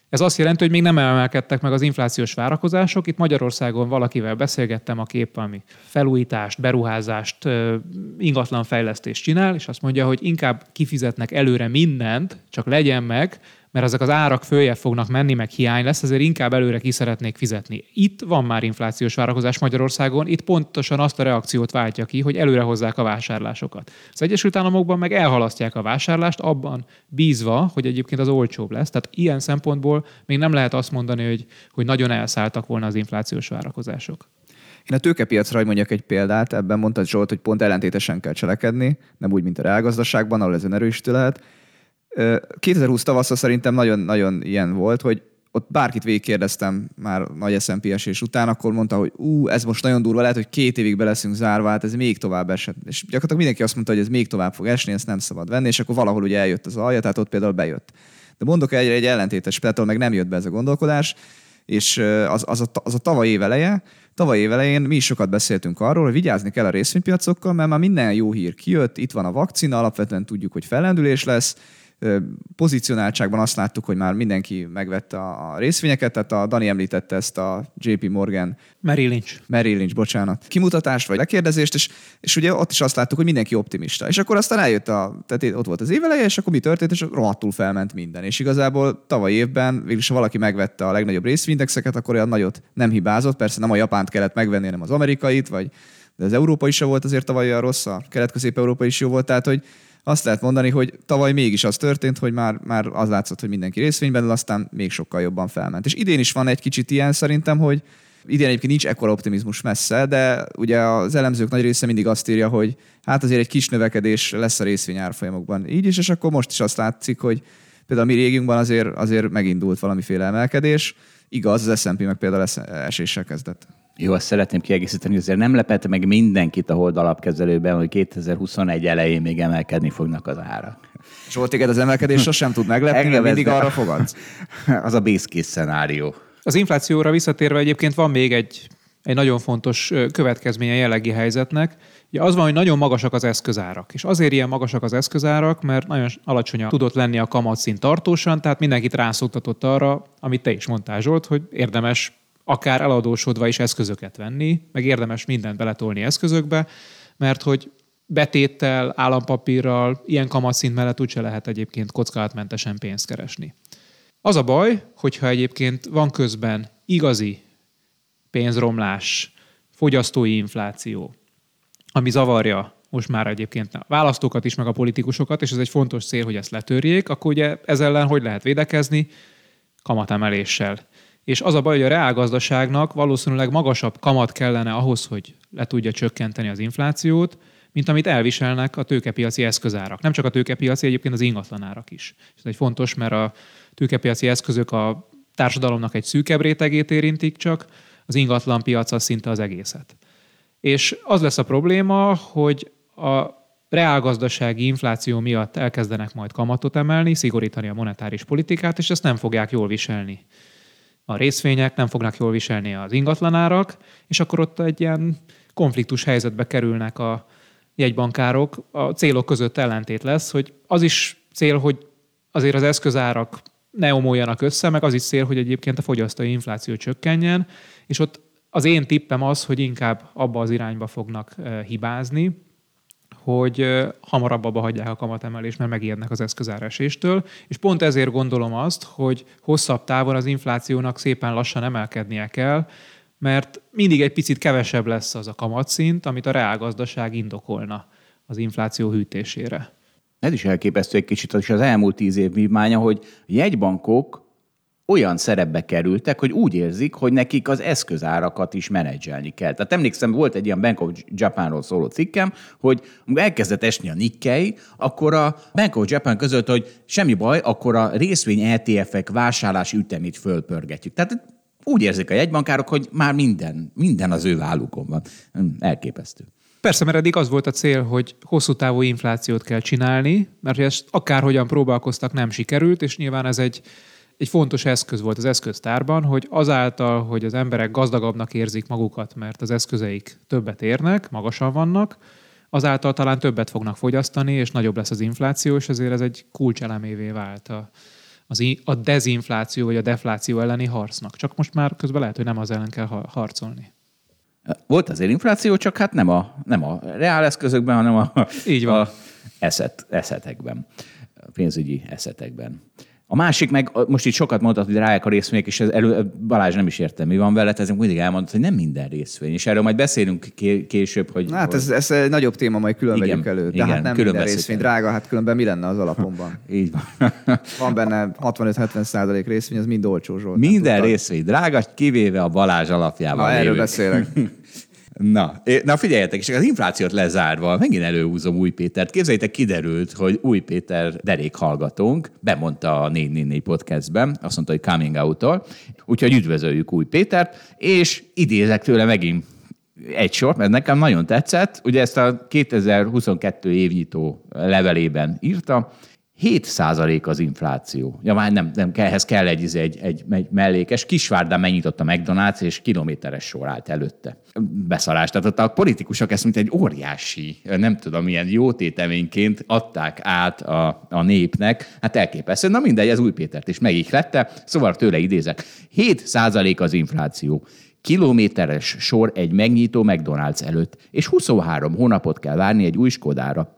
Ez azt jelenti, hogy még nem emelkedtek meg az inflációs várakozások. Itt Magyarországon valakivel beszélgettem, aki épp valami felújítást, beruházást, ingatlanfejlesztést csinál, és azt mondja, hogy inkább kifizetnek előre mindent, csak legyen meg, mert ezek az árak följebb fognak menni, meg hiány lesz, ezért inkább előre ki szeretnék fizetni. Itt van már inflációs várakozás Magyarországon, itt pontosan azt a reakciót váltja ki, hogy előre hozzák a vásárlásokat. Az Egyesült Államokban meg elhalasztják a vásárlást, abban bízva, hogy egyébként az olcsóbb lesz. Tehát ilyen szempontból még nem lehet azt mondani, hogy, hogy nagyon elszálltak volna az inflációs várakozások. Én a tőkepiacra mondjak egy példát, ebben mondtad Zsolt, hogy pont ellentétesen kell cselekedni, nem úgy, mint a reálgazdaságban, ahol ez önerősítő lehet. 2020 tavasza szerintem nagyon-nagyon ilyen volt, hogy ott bárkit végigkérdeztem már nagy S&P esés után, akkor mondta, hogy ú, ez most nagyon durva, lehet, hogy két évig be leszünk zárva, hát ez még tovább esett. És gyakorlatilag mindenki azt mondta, hogy ez még tovább fog esni, ezt nem szabad venni, és akkor valahol ugye eljött az alja, tehát ott például bejött. De mondok egy, egy ellentétes például meg nem jött be ez a gondolkodás, és az, az, a, az a tavaly év tavaly év mi is sokat beszéltünk arról, hogy vigyázni kell a részvénypiacokkal, mert már minden jó hír kijött, itt van a vakcina, alapvetően tudjuk, hogy fellendülés lesz, Pozicionáltságban azt láttuk, hogy már mindenki megvette a részvényeket, tehát a Dani említette ezt a JP Morgan Merrill Lynch. Merrill Lynch, bocsánat. Kimutatást vagy lekérdezést, és, és ugye ott is azt láttuk, hogy mindenki optimista. És akkor aztán eljött a, tehát ott volt az éveleje, és akkor mi történt, és rohadtul felment minden. És igazából tavaly évben végülis, ha valaki megvette a legnagyobb részvényindexeket, akkor olyan nagyot nem hibázott. Persze nem a Japánt kellett megvenni, hanem az amerikait, vagy de az európai is volt azért tavaly a rossz, a kelet-közép-európa is jó volt, tehát hogy azt lehet mondani, hogy tavaly mégis az történt, hogy már, már az látszott, hogy mindenki részvényben, aztán még sokkal jobban felment. És idén is van egy kicsit ilyen szerintem, hogy idén egyébként nincs ekkora optimizmus messze, de ugye az elemzők nagy része mindig azt írja, hogy hát azért egy kis növekedés lesz a részvény árfolyamokban. Így is, és akkor most is azt látszik, hogy például a mi régiunkban azért, azért megindult valamiféle emelkedés. Igaz, az S&P meg például eséssel kezdett. Jó, azt szeretném kiegészíteni, hogy azért nem lepette meg mindenkit a hold alapkezelőben, hogy 2021 elején még emelkedni fognak az árak. És volt téged az emelkedés sosem tud meglepni, mert mindig arra fogadsz. Az a base case szenárió. Az inflációra visszatérve egyébként van még egy, egy nagyon fontos következménye jellegi helyzetnek. Ugye az van, hogy nagyon magasak az eszközárak. És azért ilyen magasak az eszközárak, mert nagyon alacsony tudott lenni a kamatszint tartósan, tehát mindenkit rászoktatott arra, amit te is mondtál Zsolt, hogy érdemes akár eladósodva is eszközöket venni, meg érdemes mindent beletolni eszközökbe, mert hogy betéttel, állampapírral, ilyen kamatszint mellett úgyse lehet egyébként kockázatmentesen pénzt keresni. Az a baj, hogyha egyébként van közben igazi pénzromlás, fogyasztói infláció, ami zavarja most már egyébként a választókat is, meg a politikusokat, és ez egy fontos cél, hogy ezt letörjék, akkor ugye ez ellen hogy lehet védekezni? Kamatemeléssel. És az a baj, hogy a reálgazdaságnak valószínűleg magasabb kamat kellene ahhoz, hogy le tudja csökkenteni az inflációt, mint amit elviselnek a tőkepiaci eszközárak. Nem csak a tőkepiaci, egyébként az ingatlanárak is. Ez egy fontos, mert a tőkepiaci eszközök a társadalomnak egy szűkebb rétegét érintik csak, az ingatlan piac az szinte az egészet. És az lesz a probléma, hogy a reálgazdasági infláció miatt elkezdenek majd kamatot emelni, szigorítani a monetáris politikát, és ezt nem fogják jól viselni a részvények, nem fognak jól viselni az ingatlanárak, és akkor ott egy ilyen konfliktus helyzetbe kerülnek a jegybankárok. A célok között ellentét lesz, hogy az is cél, hogy azért az eszközárak ne omoljanak össze, meg az is cél, hogy egyébként a fogyasztói infláció csökkenjen, és ott az én tippem az, hogy inkább abba az irányba fognak eh, hibázni, hogy hamarabb abba hagyják a kamatemelést, mert megijednek az eszközáreséstől, és pont ezért gondolom azt, hogy hosszabb távon az inflációnak szépen lassan emelkednie kell, mert mindig egy picit kevesebb lesz az a kamatszint, amit a reálgazdaság indokolna az infláció hűtésére. Ez is elképesztő egy kicsit, és az elmúlt tíz év vívmánya, hogy jegybankok olyan szerepbe kerültek, hogy úgy érzik, hogy nekik az eszközárakat is menedzselni kell. Tehát emlékszem, volt egy ilyen Bank of Japanról szóló cikkem, hogy amikor elkezdett esni a Nikkei, akkor a Bank of Japan között, hogy semmi baj, akkor a részvény ETF-ek vásárlási ütemét fölpörgetjük. Tehát úgy érzik a jegybankárok, hogy már minden, minden az ő vállukon van. Hm, elképesztő. Persze, mert eddig az volt a cél, hogy hosszú távú inflációt kell csinálni, mert ezt akárhogyan próbálkoztak, nem sikerült, és nyilván ez egy, egy fontos eszköz volt az eszköztárban, hogy azáltal, hogy az emberek gazdagabbnak érzik magukat, mert az eszközeik többet érnek, magasan vannak, azáltal talán többet fognak fogyasztani, és nagyobb lesz az infláció, és ezért ez egy kulcselemévé vált a, az, a dezinfláció vagy a defláció elleni harcnak. Csak most már közben lehet, hogy nem az ellen kell harcolni. Volt azért infláció, csak hát nem a, nem a reál eszközökben, hanem a, Így van. a eszet, eszetekben, a pénzügyi eszetekben. A másik meg, most itt sokat mondtad, hogy ráják a részvények, és ez elő, Balázs nem is értem, mi van vele, ezek mindig elmondod, hogy nem minden részvény. És erről majd beszélünk később, hogy... Hát ez, ez egy nagyobb téma, majd külön igen, elő. De hát nem minden részvény drága, hát különben mi lenne az alapomban? Így van. van benne 65-70 százalék részvény, az mind olcsó Zsolt. Minden részvény drága, kivéve a Balázs alapjában. Na, erről beszélek. Na, na figyeljetek, és az inflációt lezárva, megint előhúzom Új Pétert. Képzeljétek, kiderült, hogy Új Péter derék hallgatónk, bemondta a 444 podcastben, azt mondta, hogy coming out úgyhogy üdvözöljük Új Pétert, és idézek tőle megint egy sor, mert nekem nagyon tetszett. Ugye ezt a 2022 évnyitó levelében írta, 7% az infláció. Ja, már nem, nem ehhez kell egy, egy, egy, egy mellékes. Kisvárdán megnyitott a McDonald's, és kilométeres sor állt előtte. Beszarás. Tehát ott a politikusok ezt mint egy óriási, nem tudom, milyen jótéteményként adták át a, a népnek. Hát elképesztő. Na mindegy, ez új Pétert is megihlette. Szóval tőle idézek. 7% az infláció kilométeres sor egy megnyitó McDonald's előtt, és 23 hónapot kell várni egy új Skodára.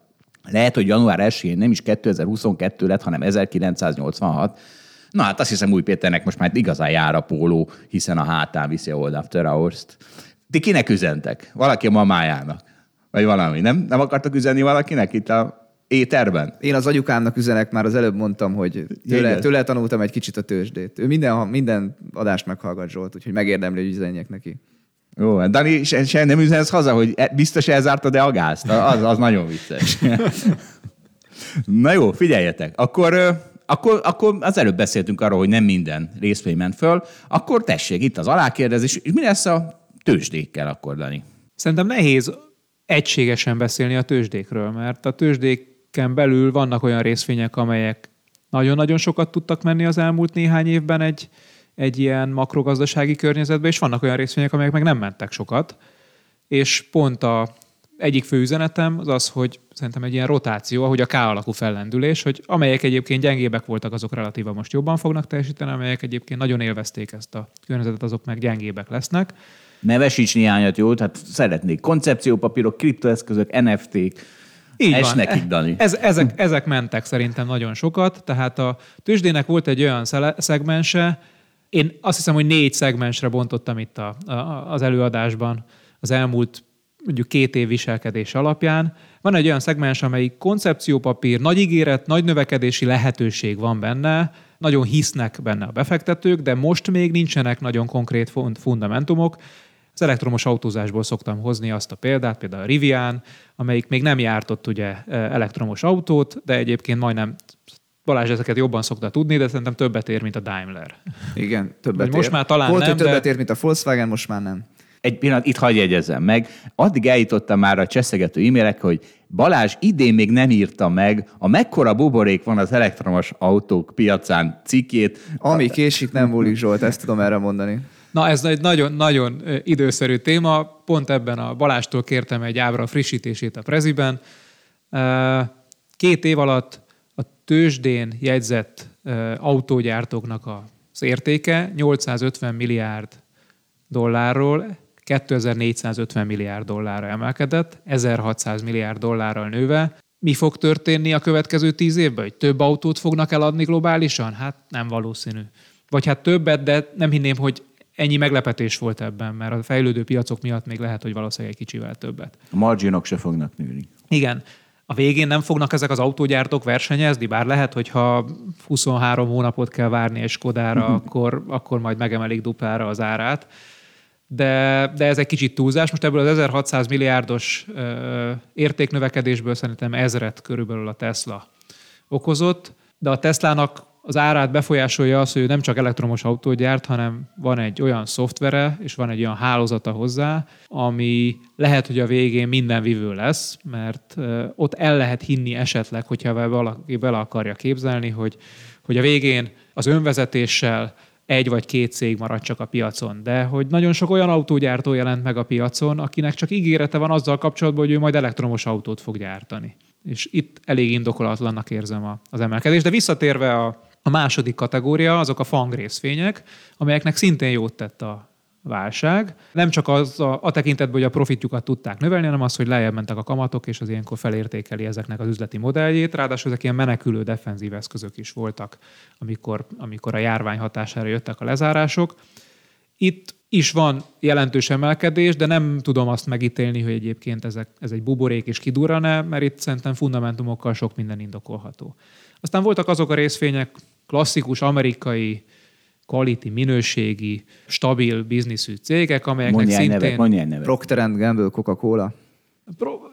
Lehet, hogy január 1-én nem is 2022 lett, hanem 1986. Na hát azt hiszem új Péternek most már igazán jár a póló, hiszen a hátán viszi a Old After Hours-t. Ti kinek üzentek? Valaki a mamájának? Vagy valami? Nem, nem akartak üzenni valakinek itt a éterben? Én az anyukámnak üzenek, már az előbb mondtam, hogy tőle, tőle tanultam egy kicsit a tőzsdét. Ő minden, minden adást meghallgat Zsolt, úgyhogy megérdemli, hogy üzenjek neki. Jó, hát Dani, se, se nem üzensz haza, hogy e, biztos elzártad-e a gázt? Az, az nagyon vicces. Na jó, figyeljetek. Akkor, akkor, akkor az előbb beszéltünk arról, hogy nem minden részvény ment föl. Akkor tessék, itt az alákérdezés. Mi lesz a tőzsdékkel akkor, Dani? Szerintem nehéz egységesen beszélni a tőzsdékről, mert a tőzsdéken belül vannak olyan részvények, amelyek nagyon-nagyon sokat tudtak menni az elmúlt néhány évben egy, egy ilyen makrogazdasági környezetbe, és vannak olyan részvények, amelyek meg nem mentek sokat. És pont a egyik fő üzenetem az az, hogy szerintem egy ilyen rotáció, ahogy a K alakú fellendülés, hogy amelyek egyébként gyengébbek voltak, azok relatíva most jobban fognak teljesíteni, amelyek egyébként nagyon élvezték ezt a környezetet, azok meg gyengébbek lesznek. Nevesíts néhányat, jó? Tehát szeretnék koncepciópapírok, kriptoeszközök, NFT-k, így Ez van. nekik, Dani. Ez, ezek, ezek mentek szerintem nagyon sokat, tehát a tőzsdének volt egy olyan szegmense, én azt hiszem, hogy négy szegmensre bontottam itt a, a, az előadásban az elmúlt mondjuk két év viselkedés alapján. Van egy olyan szegmens, amelyik koncepciópapír, nagy ígéret, nagy növekedési lehetőség van benne, nagyon hisznek benne a befektetők, de most még nincsenek nagyon konkrét fundamentumok. Az elektromos autózásból szoktam hozni azt a példát, például a Rivian, amelyik még nem jártott ugye elektromos autót, de egyébként majdnem Balázs ezeket jobban szokta tudni, de szerintem többet ér, mint a Daimler. Igen, többet ér. Most már talán Volt, nem, hogy többet de... ér, mint a Volkswagen, most már nem. Egy pillanat, itt hagyj jegyezzem meg. Addig eljutottam már a cseszegető e-mailek, hogy Balázs idén még nem írta meg, a mekkora buborék van az elektromos autók piacán cikkét. Ami késik, nem múlik Zsolt, ezt tudom erre mondani. Na, ez egy nagyon, nagyon időszerű téma. Pont ebben a Balástól kértem egy ábra frissítését a Preziben. Két év alatt tőzsdén jegyzett autógyártóknak az értéke 850 milliárd dollárról 2450 milliárd dollárra emelkedett, 1600 milliárd dollárral nőve. Mi fog történni a következő tíz évben? Hogy több autót fognak eladni globálisan? Hát nem valószínű. Vagy hát többet, de nem hinném, hogy ennyi meglepetés volt ebben, mert a fejlődő piacok miatt még lehet, hogy valószínűleg egy kicsivel többet. A marginok se fognak nőni. Igen. A végén nem fognak ezek az autógyártók versenyezni, bár lehet, hogyha 23 hónapot kell várni egy Skodára, uh-huh. akkor, akkor majd megemelik duplára az árát. De, de ez egy kicsit túlzás. Most ebből az 1600 milliárdos ö, értéknövekedésből szerintem ezret körülbelül a Tesla okozott, de a Teslának az árát befolyásolja az, hogy ő nem csak elektromos autót gyárt, hanem van egy olyan szoftvere, és van egy olyan hálózata hozzá, ami lehet, hogy a végén minden vivő lesz, mert ott el lehet hinni esetleg, hogyha valaki bele akarja képzelni, hogy, hogy a végén az önvezetéssel egy vagy két cég marad csak a piacon, de hogy nagyon sok olyan autógyártó jelent meg a piacon, akinek csak ígérete van azzal kapcsolatban, hogy ő majd elektromos autót fog gyártani. És itt elég indokolatlannak érzem az emelkedést. De visszatérve a, a második kategória azok a fang részfények, amelyeknek szintén jót tett a válság. Nem csak az a, a tekintetben, hogy a profitjukat tudták növelni, hanem az, hogy lejjebb mentek a kamatok, és az ilyenkor felértékeli ezeknek az üzleti modelljét. Ráadásul ezek ilyen menekülő defenzív eszközök is voltak, amikor, amikor a járvány hatására jöttek a lezárások. Itt is van jelentős emelkedés, de nem tudom azt megítélni, hogy egyébként ezek, ez egy buborék és kidurran-e, mert itt szerintem fundamentumokkal sok minden indokolható. Aztán voltak azok a részfények, klasszikus amerikai, quality, minőségi, stabil bizniszű cégek, amelyeknek mondjál szintén... Nevet, mondjál nevet. Procter Gamble, Coca-Cola.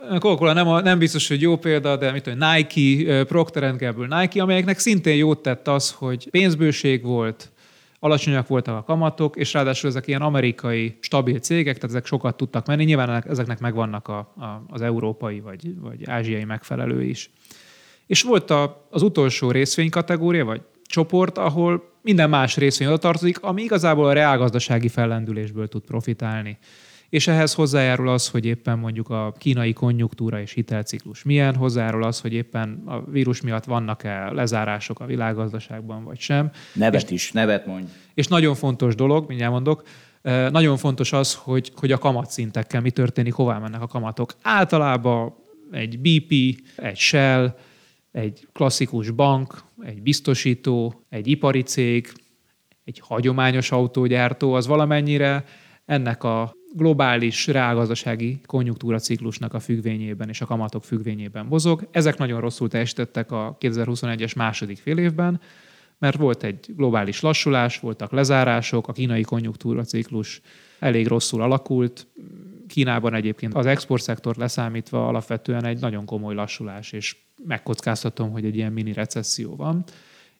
Coca-Cola nem, nem biztos, hogy jó példa, de mit tudom, Nike, Procter Gamble, Nike, amelyeknek szintén jót tett az, hogy pénzbőség volt, alacsonyak voltak a kamatok, és ráadásul ezek ilyen amerikai stabil cégek, tehát ezek sokat tudtak menni. Nyilván ezeknek megvannak a, a, az európai vagy, vagy ázsiai megfelelő is. És volt a, az utolsó részvénykategória, vagy csoport, ahol minden más részvény oda tartozik, ami igazából a reálgazdasági fellendülésből tud profitálni. És ehhez hozzájárul az, hogy éppen mondjuk a kínai konjunktúra és hitelciklus milyen, hozzájárul az, hogy éppen a vírus miatt vannak-e lezárások a világgazdaságban, vagy sem. Nevet és, is, nevet mondj. És nagyon fontos dolog, mindjárt mondok, nagyon fontos az, hogy, hogy a kamatszintekkel mi történik, hová mennek a kamatok. Általában egy BP, egy Shell, egy klasszikus bank, egy biztosító, egy ipari cég, egy hagyományos autógyártó, az valamennyire ennek a globális reálgazdasági konjunktúra ciklusnak a függvényében és a kamatok függvényében mozog. Ezek nagyon rosszul teljesítettek a 2021-es második fél évben, mert volt egy globális lassulás, voltak lezárások, a kínai konjunktúra ciklus elég rosszul alakult, Kínában egyébként az exportszektort leszámítva alapvetően egy nagyon komoly lassulás, és megkockáztatom, hogy egy ilyen mini recesszió van.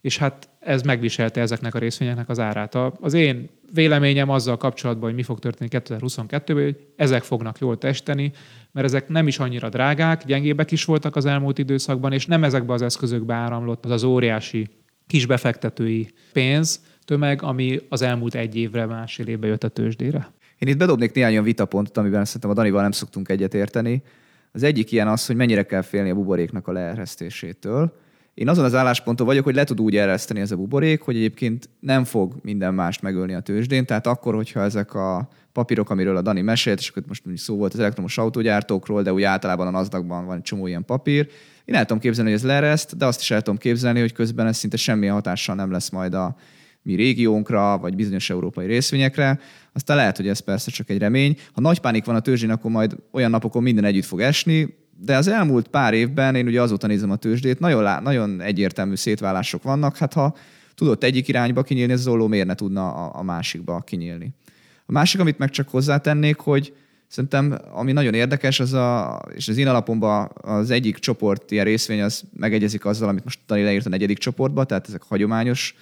És hát ez megviselte ezeknek a részvényeknek az árát. Az én véleményem azzal kapcsolatban, hogy mi fog történni 2022-ben, hogy ezek fognak jól testeni, mert ezek nem is annyira drágák, gyengébbek is voltak az elmúlt időszakban, és nem ezekbe az eszközökbe áramlott az az óriási kisbefektetői pénz, tömeg, ami az elmúlt egy évre, másfél évbe jött a tőzsdére. Én itt bedobnék néhány olyan vitapontot, amiben szerintem a Danival nem szoktunk egyet érteni. Az egyik ilyen az, hogy mennyire kell félni a buboréknak a leeresztésétől. Én azon az állásponton vagyok, hogy le tud úgy ereszteni ez a buborék, hogy egyébként nem fog minden mást megölni a tőzsdén. Tehát akkor, hogyha ezek a papírok, amiről a Dani mesélt, és akkor most szó volt az elektromos autógyártókról, de úgy általában a nasdaq van egy csomó ilyen papír. Én el tudom képzelni, hogy ez leereszt, de azt is el tudom képzelni, hogy közben ez szinte semmilyen hatással nem lesz majd a mi régiónkra, vagy bizonyos európai részvényekre. Aztán lehet, hogy ez persze csak egy remény. Ha nagy pánik van a tőzsdén, akkor majd olyan napokon minden együtt fog esni, de az elmúlt pár évben, én ugye azóta nézem a tőzsdét, nagyon, lá, nagyon egyértelmű szétválások vannak. Hát ha tudott egyik irányba kinyílni, ez Zolló miért ne tudna a, a másikba kinyílni. A másik, amit meg csak hozzátennék, hogy Szerintem, ami nagyon érdekes, az a, és az én alapomban az egyik csoport ilyen részvény, az megegyezik azzal, amit most Dani leírt a negyedik csoportba, tehát ezek hagyományos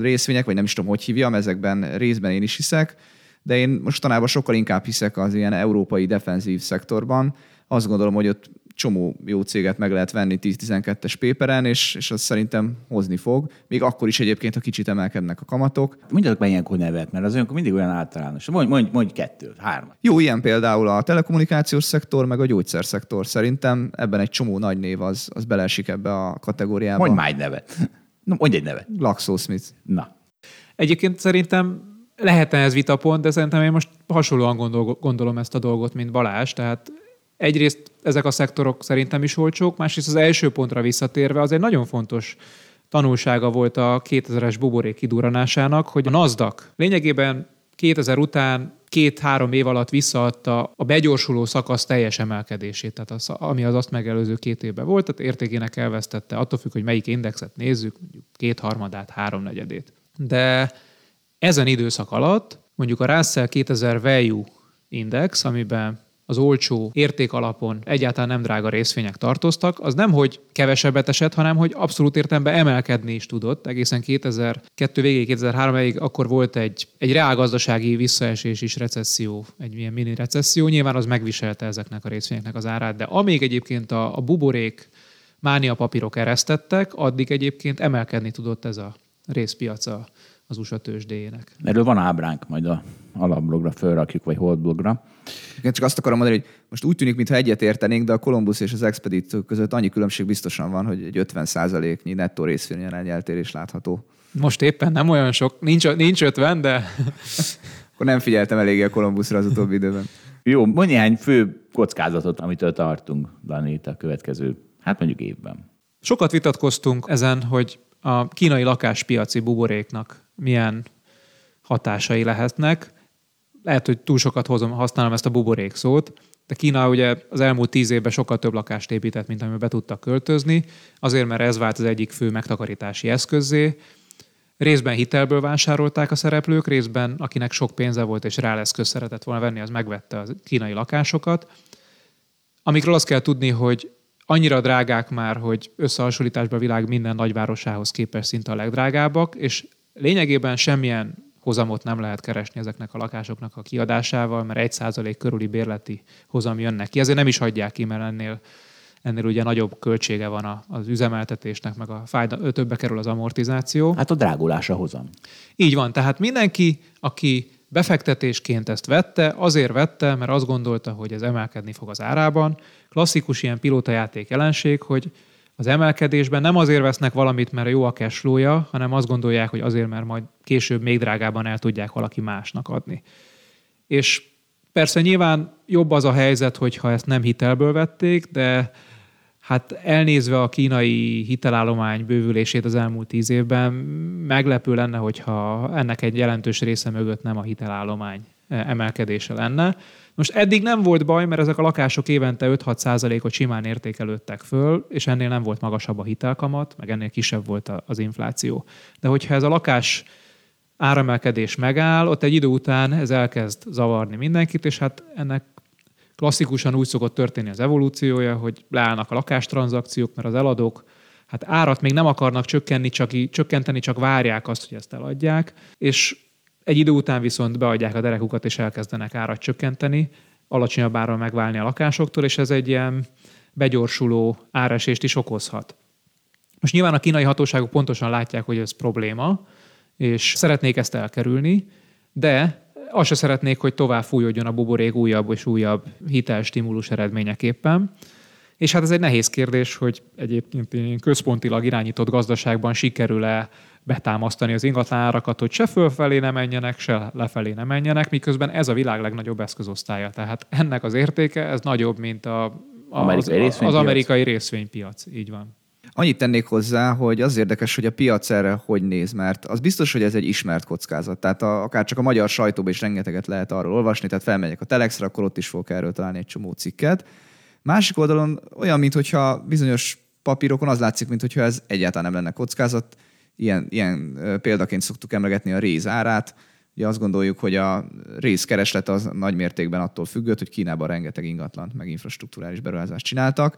részvények, vagy nem is tudom, hogy hívjam, ezekben részben én is hiszek, de én mostanában sokkal inkább hiszek az ilyen európai defenzív szektorban. Azt gondolom, hogy ott csomó jó céget meg lehet venni 10-12-es péperen, és, és az szerintem hozni fog. Még akkor is egyébként, ha kicsit emelkednek a kamatok. Mondjatok be ilyenkor nevet, mert az olyankor mindig olyan általános. Mondj, mondj, mondj kettőt, hármat. Jó, ilyen például a telekommunikációs szektor, meg a gyógyszerszektor. Szerintem ebben egy csomó nagy név az, az belesik ebbe a kategóriába. Mondj már egy nevet. No, mondj egy nevet. Laxo Smith. Na. Egyébként szerintem lehetne ez vitapont, de szerintem én most hasonlóan gondol, gondolom ezt a dolgot, mint Balázs. Tehát egyrészt ezek a szektorok szerintem is olcsók, másrészt az első pontra visszatérve az egy nagyon fontos tanulsága volt a 2000-es buborék kiduranásának, hogy a NASDAQ lényegében 2000 után két-három év alatt visszaadta a begyorsuló szakasz teljes emelkedését, tehát az, ami az azt megelőző két évben volt, tehát értékének elvesztette, attól függ, hogy melyik indexet nézzük, mondjuk kétharmadát, háromnegyedét. De ezen időszak alatt mondjuk a Russell 2000 Value Index, amiben az olcsó érték alapon egyáltalán nem drága részvények tartoztak, az nem, hogy kevesebbet esett, hanem hogy abszolút értelemben emelkedni is tudott. Egészen 2002 végéig, 2003-ig akkor volt egy, egy reálgazdasági visszaesés is, recesszió, egy ilyen mini recesszió. Nyilván az megviselte ezeknek a részvényeknek az árát, de amíg egyébként a, a buborék mánia papírok eresztettek, addig egyébként emelkedni tudott ez a részpiaca az USA tőzsdéjének. Erről van ábránk, majd a alapblogra felrakjuk, vagy holdblogra. Igen, csak azt akarom mondani, hogy most úgy tűnik, mintha egyet értenénk, de a Columbus és az Expedit között annyi különbség biztosan van, hogy egy 50%-nyi nettó részvényarány eltérés látható. Most éppen nem olyan sok, nincs, nincs 50, de... Akkor nem figyeltem eléggé a Columbusra az utóbbi időben. Jó, mondj néhány fő kockázatot, amitől tartunk, Dani, itt a következő, hát mondjuk évben. Sokat vitatkoztunk ezen, hogy a kínai lakáspiaci buboréknak milyen hatásai lehetnek. Lehet, hogy túl sokat hozom, használom ezt a buborék szót, de Kína ugye az elmúlt tíz évben sokkal több lakást épített, mint amiben be tudtak költözni, azért, mert ez vált az egyik fő megtakarítási eszközé. Részben hitelből vásárolták a szereplők, részben akinek sok pénze volt és rá lesz szeretett volna venni, az megvette a kínai lakásokat. Amikről azt kell tudni, hogy annyira drágák már, hogy összehasonlításban a világ minden nagyvárosához képest szinte a legdrágábbak, és lényegében semmilyen hozamot nem lehet keresni ezeknek a lakásoknak a kiadásával, mert egy százalék körüli bérleti hozam jön neki. Ezért nem is hagyják ki, mert ennél, ennél ugye nagyobb költsége van az üzemeltetésnek, meg a fájda, többe kerül az amortizáció. Hát a drágulás a hozam. Így van, tehát mindenki, aki befektetésként ezt vette, azért vette, mert azt gondolta, hogy ez emelkedni fog az árában. Klasszikus ilyen pilótajáték jelenség, hogy az emelkedésben nem azért vesznek valamit, mert jó a cashflow hanem azt gondolják, hogy azért, mert majd később még drágában el tudják valaki másnak adni. És persze nyilván jobb az a helyzet, hogyha ezt nem hitelből vették, de hát elnézve a kínai hitelállomány bővülését az elmúlt tíz évben, meglepő lenne, hogyha ennek egy jelentős része mögött nem a hitelállomány emelkedése lenne. Most eddig nem volt baj, mert ezek a lakások évente 5-6 százalékot simán értékelődtek föl, és ennél nem volt magasabb a hitelkamat, meg ennél kisebb volt az infláció. De hogyha ez a lakás áremelkedés megáll, ott egy idő után ez elkezd zavarni mindenkit, és hát ennek klasszikusan úgy szokott történni az evolúciója, hogy leállnak a lakástranzakciók, mert az eladók hát árat még nem akarnak csökkenni, csak, csökkenteni, csak várják azt, hogy ezt eladják, és egy idő után viszont beadják a derekukat, és elkezdenek árat csökkenteni, alacsonyabb áron megválni a lakásoktól, és ez egy ilyen begyorsuló áresést is okozhat. Most nyilván a kínai hatóságok pontosan látják, hogy ez probléma, és szeretnék ezt elkerülni, de azt se szeretnék, hogy tovább fújódjon a buborék újabb és újabb hitelstimulus eredményeképpen. És hát ez egy nehéz kérdés, hogy egyébként központilag irányított gazdaságban sikerül-e betámasztani az ingatlan árakat, hogy se fölfelé ne menjenek, se lefelé ne menjenek, miközben ez a világ legnagyobb eszközosztálya. Tehát ennek az értéke, ez nagyobb, mint a, a, amerikai az, az amerikai részvénypiac. Így van. Annyit tennék hozzá, hogy az érdekes, hogy a piac erre hogy néz, mert az biztos, hogy ez egy ismert kockázat. Tehát a, akár csak a magyar sajtóban is rengeteget lehet arról olvasni, tehát felmegyek a Telexre, akkor ott is fogok erről találni egy csomó cikket. Másik oldalon olyan, mintha bizonyos papírokon az látszik, mintha ez egyáltalán nem lenne kockázat. Ilyen, ilyen példaként szoktuk emlegetni a réz árát. Ugye azt gondoljuk, hogy a részkereslet az nagy mértékben attól függött, hogy Kínában rengeteg ingatlan, meg infrastruktúrális beruházást csináltak.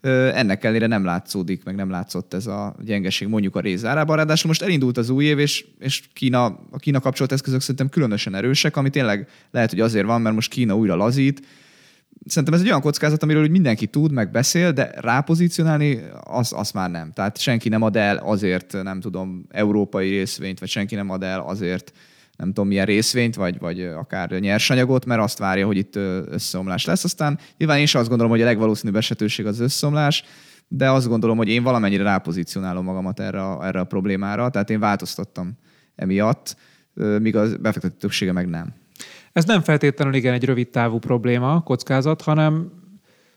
Ennek ellenére nem látszódik, meg nem látszott ez a gyengeség mondjuk a rézárában. Ráadásul most elindult az új év, és, és Kína, a Kína kapcsolat eszközök szerintem különösen erősek, ami tényleg lehet, hogy azért van, mert most Kína újra lazít, szerintem ez egy olyan kockázat, amiről úgy mindenki tud, meg beszél, de rápozícionálni az, az már nem. Tehát senki nem ad el azért, nem tudom, európai részvényt, vagy senki nem ad el azért, nem tudom milyen részvényt, vagy, vagy akár nyersanyagot, mert azt várja, hogy itt összeomlás lesz. Aztán nyilván én is azt gondolom, hogy a legvalószínűbb esetőség az összeomlás, de azt gondolom, hogy én valamennyire rápozícionálom magamat erre a, erre a problémára, tehát én változtattam emiatt, míg a befektető többsége meg nem. Ez nem feltétlenül igen egy rövid távú probléma, kockázat, hanem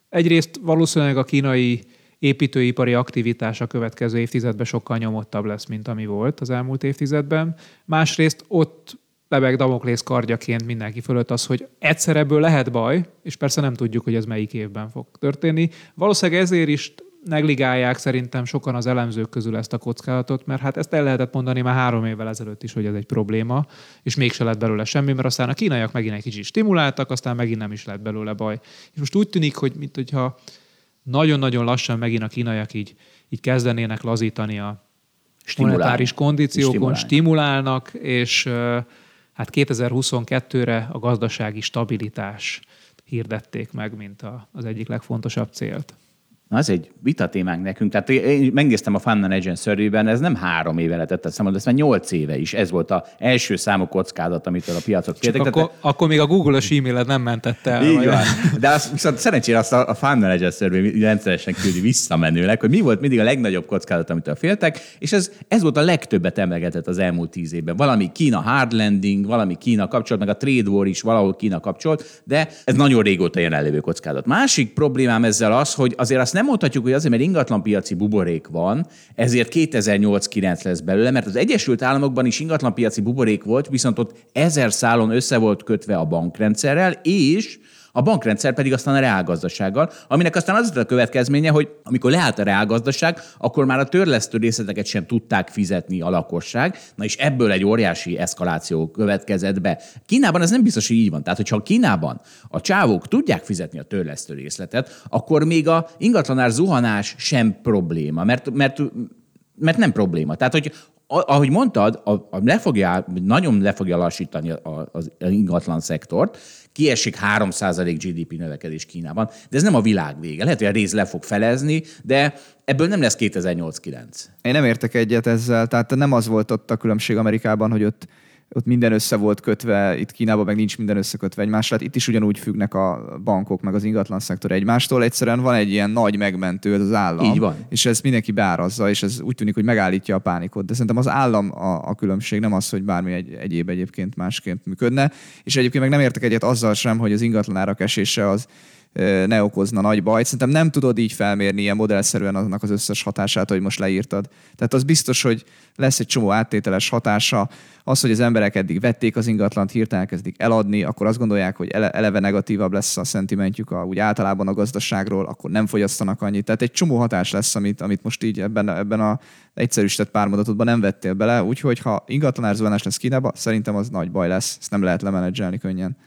egyrészt valószínűleg a kínai építőipari aktivitás a következő évtizedben sokkal nyomottabb lesz, mint ami volt az elmúlt évtizedben. Másrészt ott lebeg Damoklész kardjaként mindenki fölött az, hogy egyszer ebből lehet baj, és persze nem tudjuk, hogy ez melyik évben fog történni. Valószínűleg ezért is negligálják szerintem sokan az elemzők közül ezt a kockázatot, mert hát ezt el lehetett mondani már három évvel ezelőtt is, hogy ez egy probléma, és mégse lett belőle semmi, mert aztán a kínaiak megint egy kicsit stimuláltak, aztán megint nem is lett belőle baj. És most úgy tűnik, hogy mint hogyha nagyon-nagyon lassan megint a kínaiak így, így kezdenének lazítani a monetáris kondíciókon, stimulálnak, és hát 2022-re a gazdasági stabilitás hirdették meg, mint az egyik legfontosabb célt. Na, ez egy vitatémánk nekünk. Tehát én megnéztem a Fun Agent survey ez nem három éve lehetett számot, ez már nyolc éve is. Ez volt az első számú kockázat, amit a piacok kértek. Akkor, te... akkor, még a Google-os e-mailet nem mentette el. Így van. De azt, viszont szerencsére azt a, a Fun Agent survey rendszeresen küldi visszamenőleg, hogy mi volt mindig a legnagyobb kockázat, amit féltek, és ez, ez volt a legtöbbet emlegetett az elmúlt tíz évben. Valami Kína hard landing, valami Kína kapcsolat, meg a trade war is valahol Kína kapcsolat, de ez nagyon régóta jelenlévő kockázat. Másik problémám ezzel az, hogy azért azt nem nem mondhatjuk, hogy azért, mert ingatlanpiaci buborék van, ezért 2008-9 lesz belőle, mert az Egyesült Államokban is ingatlanpiaci buborék volt, viszont ott ezer szálon össze volt kötve a bankrendszerrel, és a bankrendszer pedig aztán a reálgazdasággal, aminek aztán az a következménye, hogy amikor leállt a reálgazdaság, akkor már a törlesztő részleteket sem tudták fizetni a lakosság, na és ebből egy óriási eszkaláció következett be. Kínában ez nem biztos, hogy így van. Tehát, hogyha Kínában a csávók tudják fizetni a törlesztő részletet, akkor még a ingatlanár zuhanás sem probléma, mert, mert mert nem probléma. Tehát, hogy ahogy mondtad, a, a le fogja, nagyon le fogja lassítani az ingatlan szektort, kiesik 3% GDP növekedés Kínában, de ez nem a világ vége. Lehet, hogy a rész le fog felezni, de ebből nem lesz 2008-9. Én nem értek egyet ezzel, tehát nem az volt ott a különbség Amerikában, hogy ott ott minden össze volt kötve, itt Kínában meg nincs minden összekötve egymásra, hát itt is ugyanúgy függnek a bankok meg az ingatlan szektor egymástól. Egyszerűen van egy ilyen nagy megmentő, ez az állam. Így van. És ez mindenki beárazza, és ez úgy tűnik, hogy megállítja a pánikot. De szerintem az állam a, a különbség, nem az, hogy bármi egy, egyéb egyébként másként működne. És egyébként meg nem értek egyet azzal sem, hogy az ingatlanárak esése az ne okozna nagy bajt. Szerintem nem tudod így felmérni ilyen modellszerűen annak az összes hatását, hogy most leírtad. Tehát az biztos, hogy lesz egy csomó áttételes hatása. Az, hogy az emberek eddig vették az ingatlant, hirtelen kezdik eladni, akkor azt gondolják, hogy eleve negatívabb lesz a szentimentjük a, úgy általában a gazdaságról, akkor nem fogyasztanak annyit. Tehát egy csomó hatás lesz, amit, amit most így ebben, ebben a egyszerűsített pármondatodban nem vettél bele. Úgyhogy ha ingatlanárzóanás lesz Kínába, szerintem az nagy baj lesz. Ezt nem lehet lemenedzselni könnyen.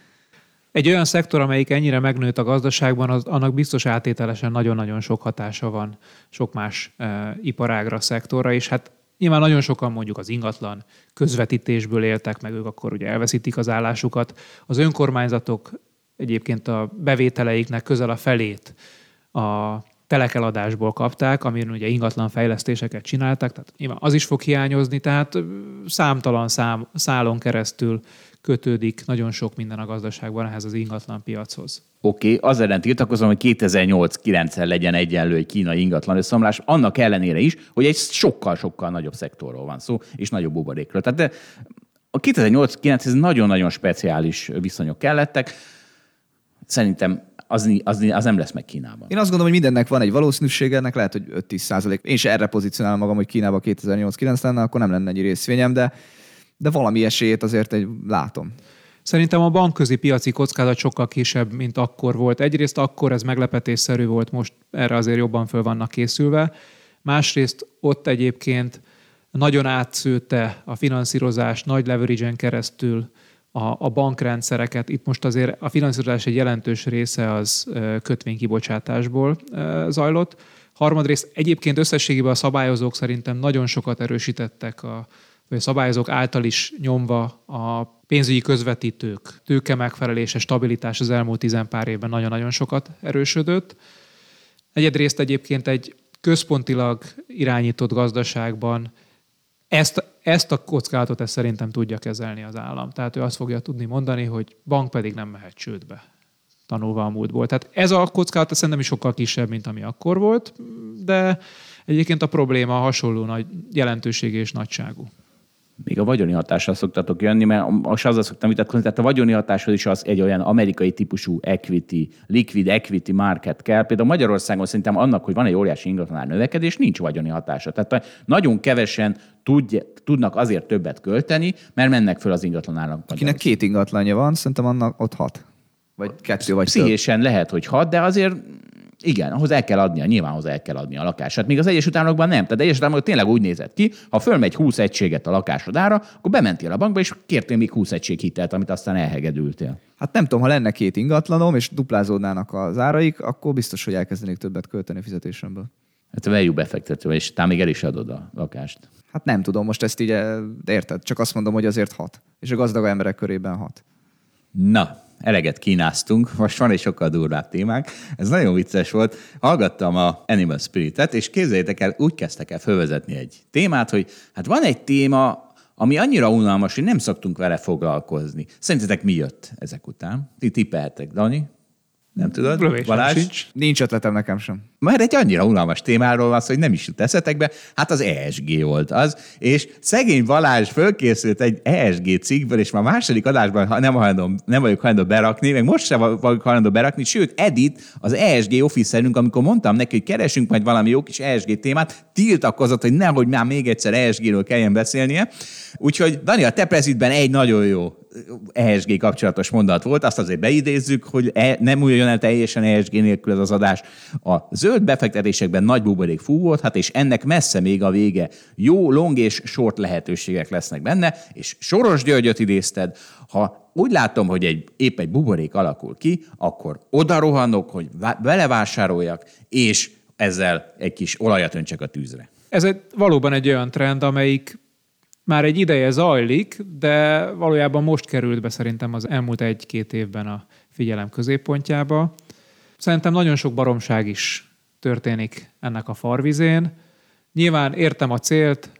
Egy olyan szektor, amelyik ennyire megnőtt a gazdaságban, az, annak biztos átételesen nagyon-nagyon sok hatása van sok más e, iparágra, szektorra, és hát nyilván nagyon sokan mondjuk az ingatlan közvetítésből éltek, meg ők akkor ugye elveszítik az állásukat. Az önkormányzatok egyébként a bevételeiknek közel a felét a telekeladásból kapták, amin ugye ingatlan fejlesztéseket csináltak, tehát nyilván az is fog hiányozni, tehát számtalan szám, szálon keresztül kötődik nagyon sok minden a gazdaságban ehhez az ingatlan piachoz. Oké, okay, az ellen tiltakozom, hogy 2008-9-en legyen egyenlő egy kínai ingatlan összeomlás, annak ellenére is, hogy egy sokkal-sokkal nagyobb szektorról van szó, és nagyobb buborékról. Tehát de a 2008-9 ez nagyon-nagyon speciális viszonyok kellettek. Szerintem az, az, az nem lesz meg Kínában. Én azt gondolom, hogy mindennek van egy valószínűsége, ennek lehet, hogy 5-10 százalék. Én is erre pozícionálom magam, hogy Kínában 2008-9 lenne, akkor nem lenne egy részvényem, de de valami esélyét azért egy látom. Szerintem a bankközi piaci kockázat sokkal kisebb, mint akkor volt. Egyrészt akkor ez meglepetésszerű volt, most erre azért jobban föl vannak készülve. Másrészt ott egyébként nagyon átszőtte a finanszírozás nagy leverage keresztül a, a bankrendszereket. Itt most azért a finanszírozás egy jelentős része az kötvénykibocsátásból zajlott. Harmadrészt egyébként összességében a szabályozók szerintem nagyon sokat erősítettek a, vagy a szabályozók által is nyomva a pénzügyi közvetítők tőke megfelelése, stabilitás az elmúlt tizen pár évben nagyon-nagyon sokat erősödött. Egyedrészt egyébként egy központilag irányított gazdaságban ezt, ezt a kockázatot ezt szerintem tudja kezelni az állam. Tehát ő azt fogja tudni mondani, hogy bank pedig nem mehet csődbe, tanulva a múltból. Tehát ez a kockázat szerintem is sokkal kisebb, mint ami akkor volt, de egyébként a probléma hasonló nagy jelentőség és nagyságú. Még a vagyoni hatással szoktatok jönni, mert most azzal szoktam vitatkozni, tehát a vagyoni hatáshoz is az egy olyan amerikai típusú equity, liquid equity market kell. Például Magyarországon szerintem annak, hogy van egy óriási ingatlanár növekedés, nincs vagyoni hatása. Tehát nagyon kevesen tudj, tudnak azért többet költeni, mert mennek föl az ingatlanárak. Akinek két ingatlanja van, szerintem annak ott hat. Vagy kettő, vagy Pszichésen több. lehet, hogy hat, de azért igen, ahhoz el kell adnia, nyilván ahhoz el kell adnia a lakását. Még az Egyesült Államokban nem. Tehát Egyesült Államokban tényleg úgy nézett ki, ha fölmegy 20 egységet a lakásodára, akkor bementél a bankba, és kértél még 20 egység hitelt, amit aztán elhegedültél. Hát nem tudom, ha lenne két ingatlanom, és duplázódnának az áraik, akkor biztos, hogy elkezdenék többet költeni a fizetésemből. Hát value befektető, és te még el is adod a lakást. Hát nem tudom, most ezt így eh, érted, csak azt mondom, hogy azért hat. És a gazdag emberek körében hat. Na, eleget kínáztunk, most van egy sokkal durvább témánk. Ez nagyon vicces volt. Hallgattam a Animal Spirit-et, és képzeljétek el, úgy kezdtek el felvezetni egy témát, hogy hát van egy téma, ami annyira unalmas, hogy nem szoktunk vele foglalkozni. Szerintetek mi jött ezek után? Ti tippeltek, Dani? Nem tudod? Lövésem Balázs? Sincs. Nincs ötletem nekem sem. Mert egy annyira unalmas témáról van szó, hogy nem is jut eszetekbe. Hát az ESG volt az. És szegény Balázs fölkészült egy ESG cikkből, és már második adásban nem, hajlandó, nem vagyok hajlandó berakni, meg most sem vagyok hajlandó berakni, sőt, Edit, az ESG officerünk, amikor mondtam neki, hogy keresünk majd valami jó kis ESG témát, tiltakozott, hogy nehogy már még egyszer ESG-ről kelljen beszélnie. Úgyhogy Daniel, te prezidben egy nagyon jó ESG kapcsolatos mondat volt, azt azért beidézzük, hogy e, nem újjon el teljesen ESG nélkül ez az adás. A zöld befektetésekben nagy buborék hát és ennek messze még a vége. Jó, long és short lehetőségek lesznek benne, és Soros Györgyöt idézted, ha úgy látom, hogy egy, épp egy buborék alakul ki, akkor oda rohanok, hogy belevásároljak, és ezzel egy kis olajat öntsek a tűzre. Ez egy, valóban egy olyan trend, amelyik már egy ideje zajlik, de valójában most került be szerintem az elmúlt egy-két évben a figyelem középpontjába. Szerintem nagyon sok baromság is történik ennek a farvizén. Nyilván értem a célt,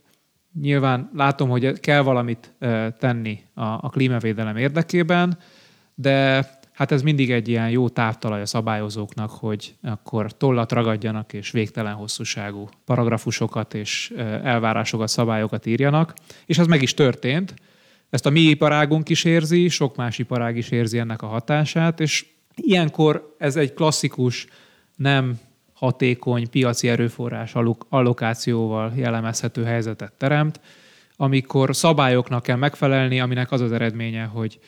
nyilván látom, hogy kell valamit tenni a, a klímavédelem érdekében, de hát ez mindig egy ilyen jó távtalaj a szabályozóknak, hogy akkor tollat ragadjanak, és végtelen hosszúságú paragrafusokat és elvárásokat, szabályokat írjanak. És ez meg is történt. Ezt a mi iparágunk is érzi, sok más iparág is érzi ennek a hatását, és ilyenkor ez egy klasszikus, nem hatékony piaci erőforrás allokációval jellemezhető helyzetet teremt, amikor szabályoknak kell megfelelni, aminek az az eredménye, hogy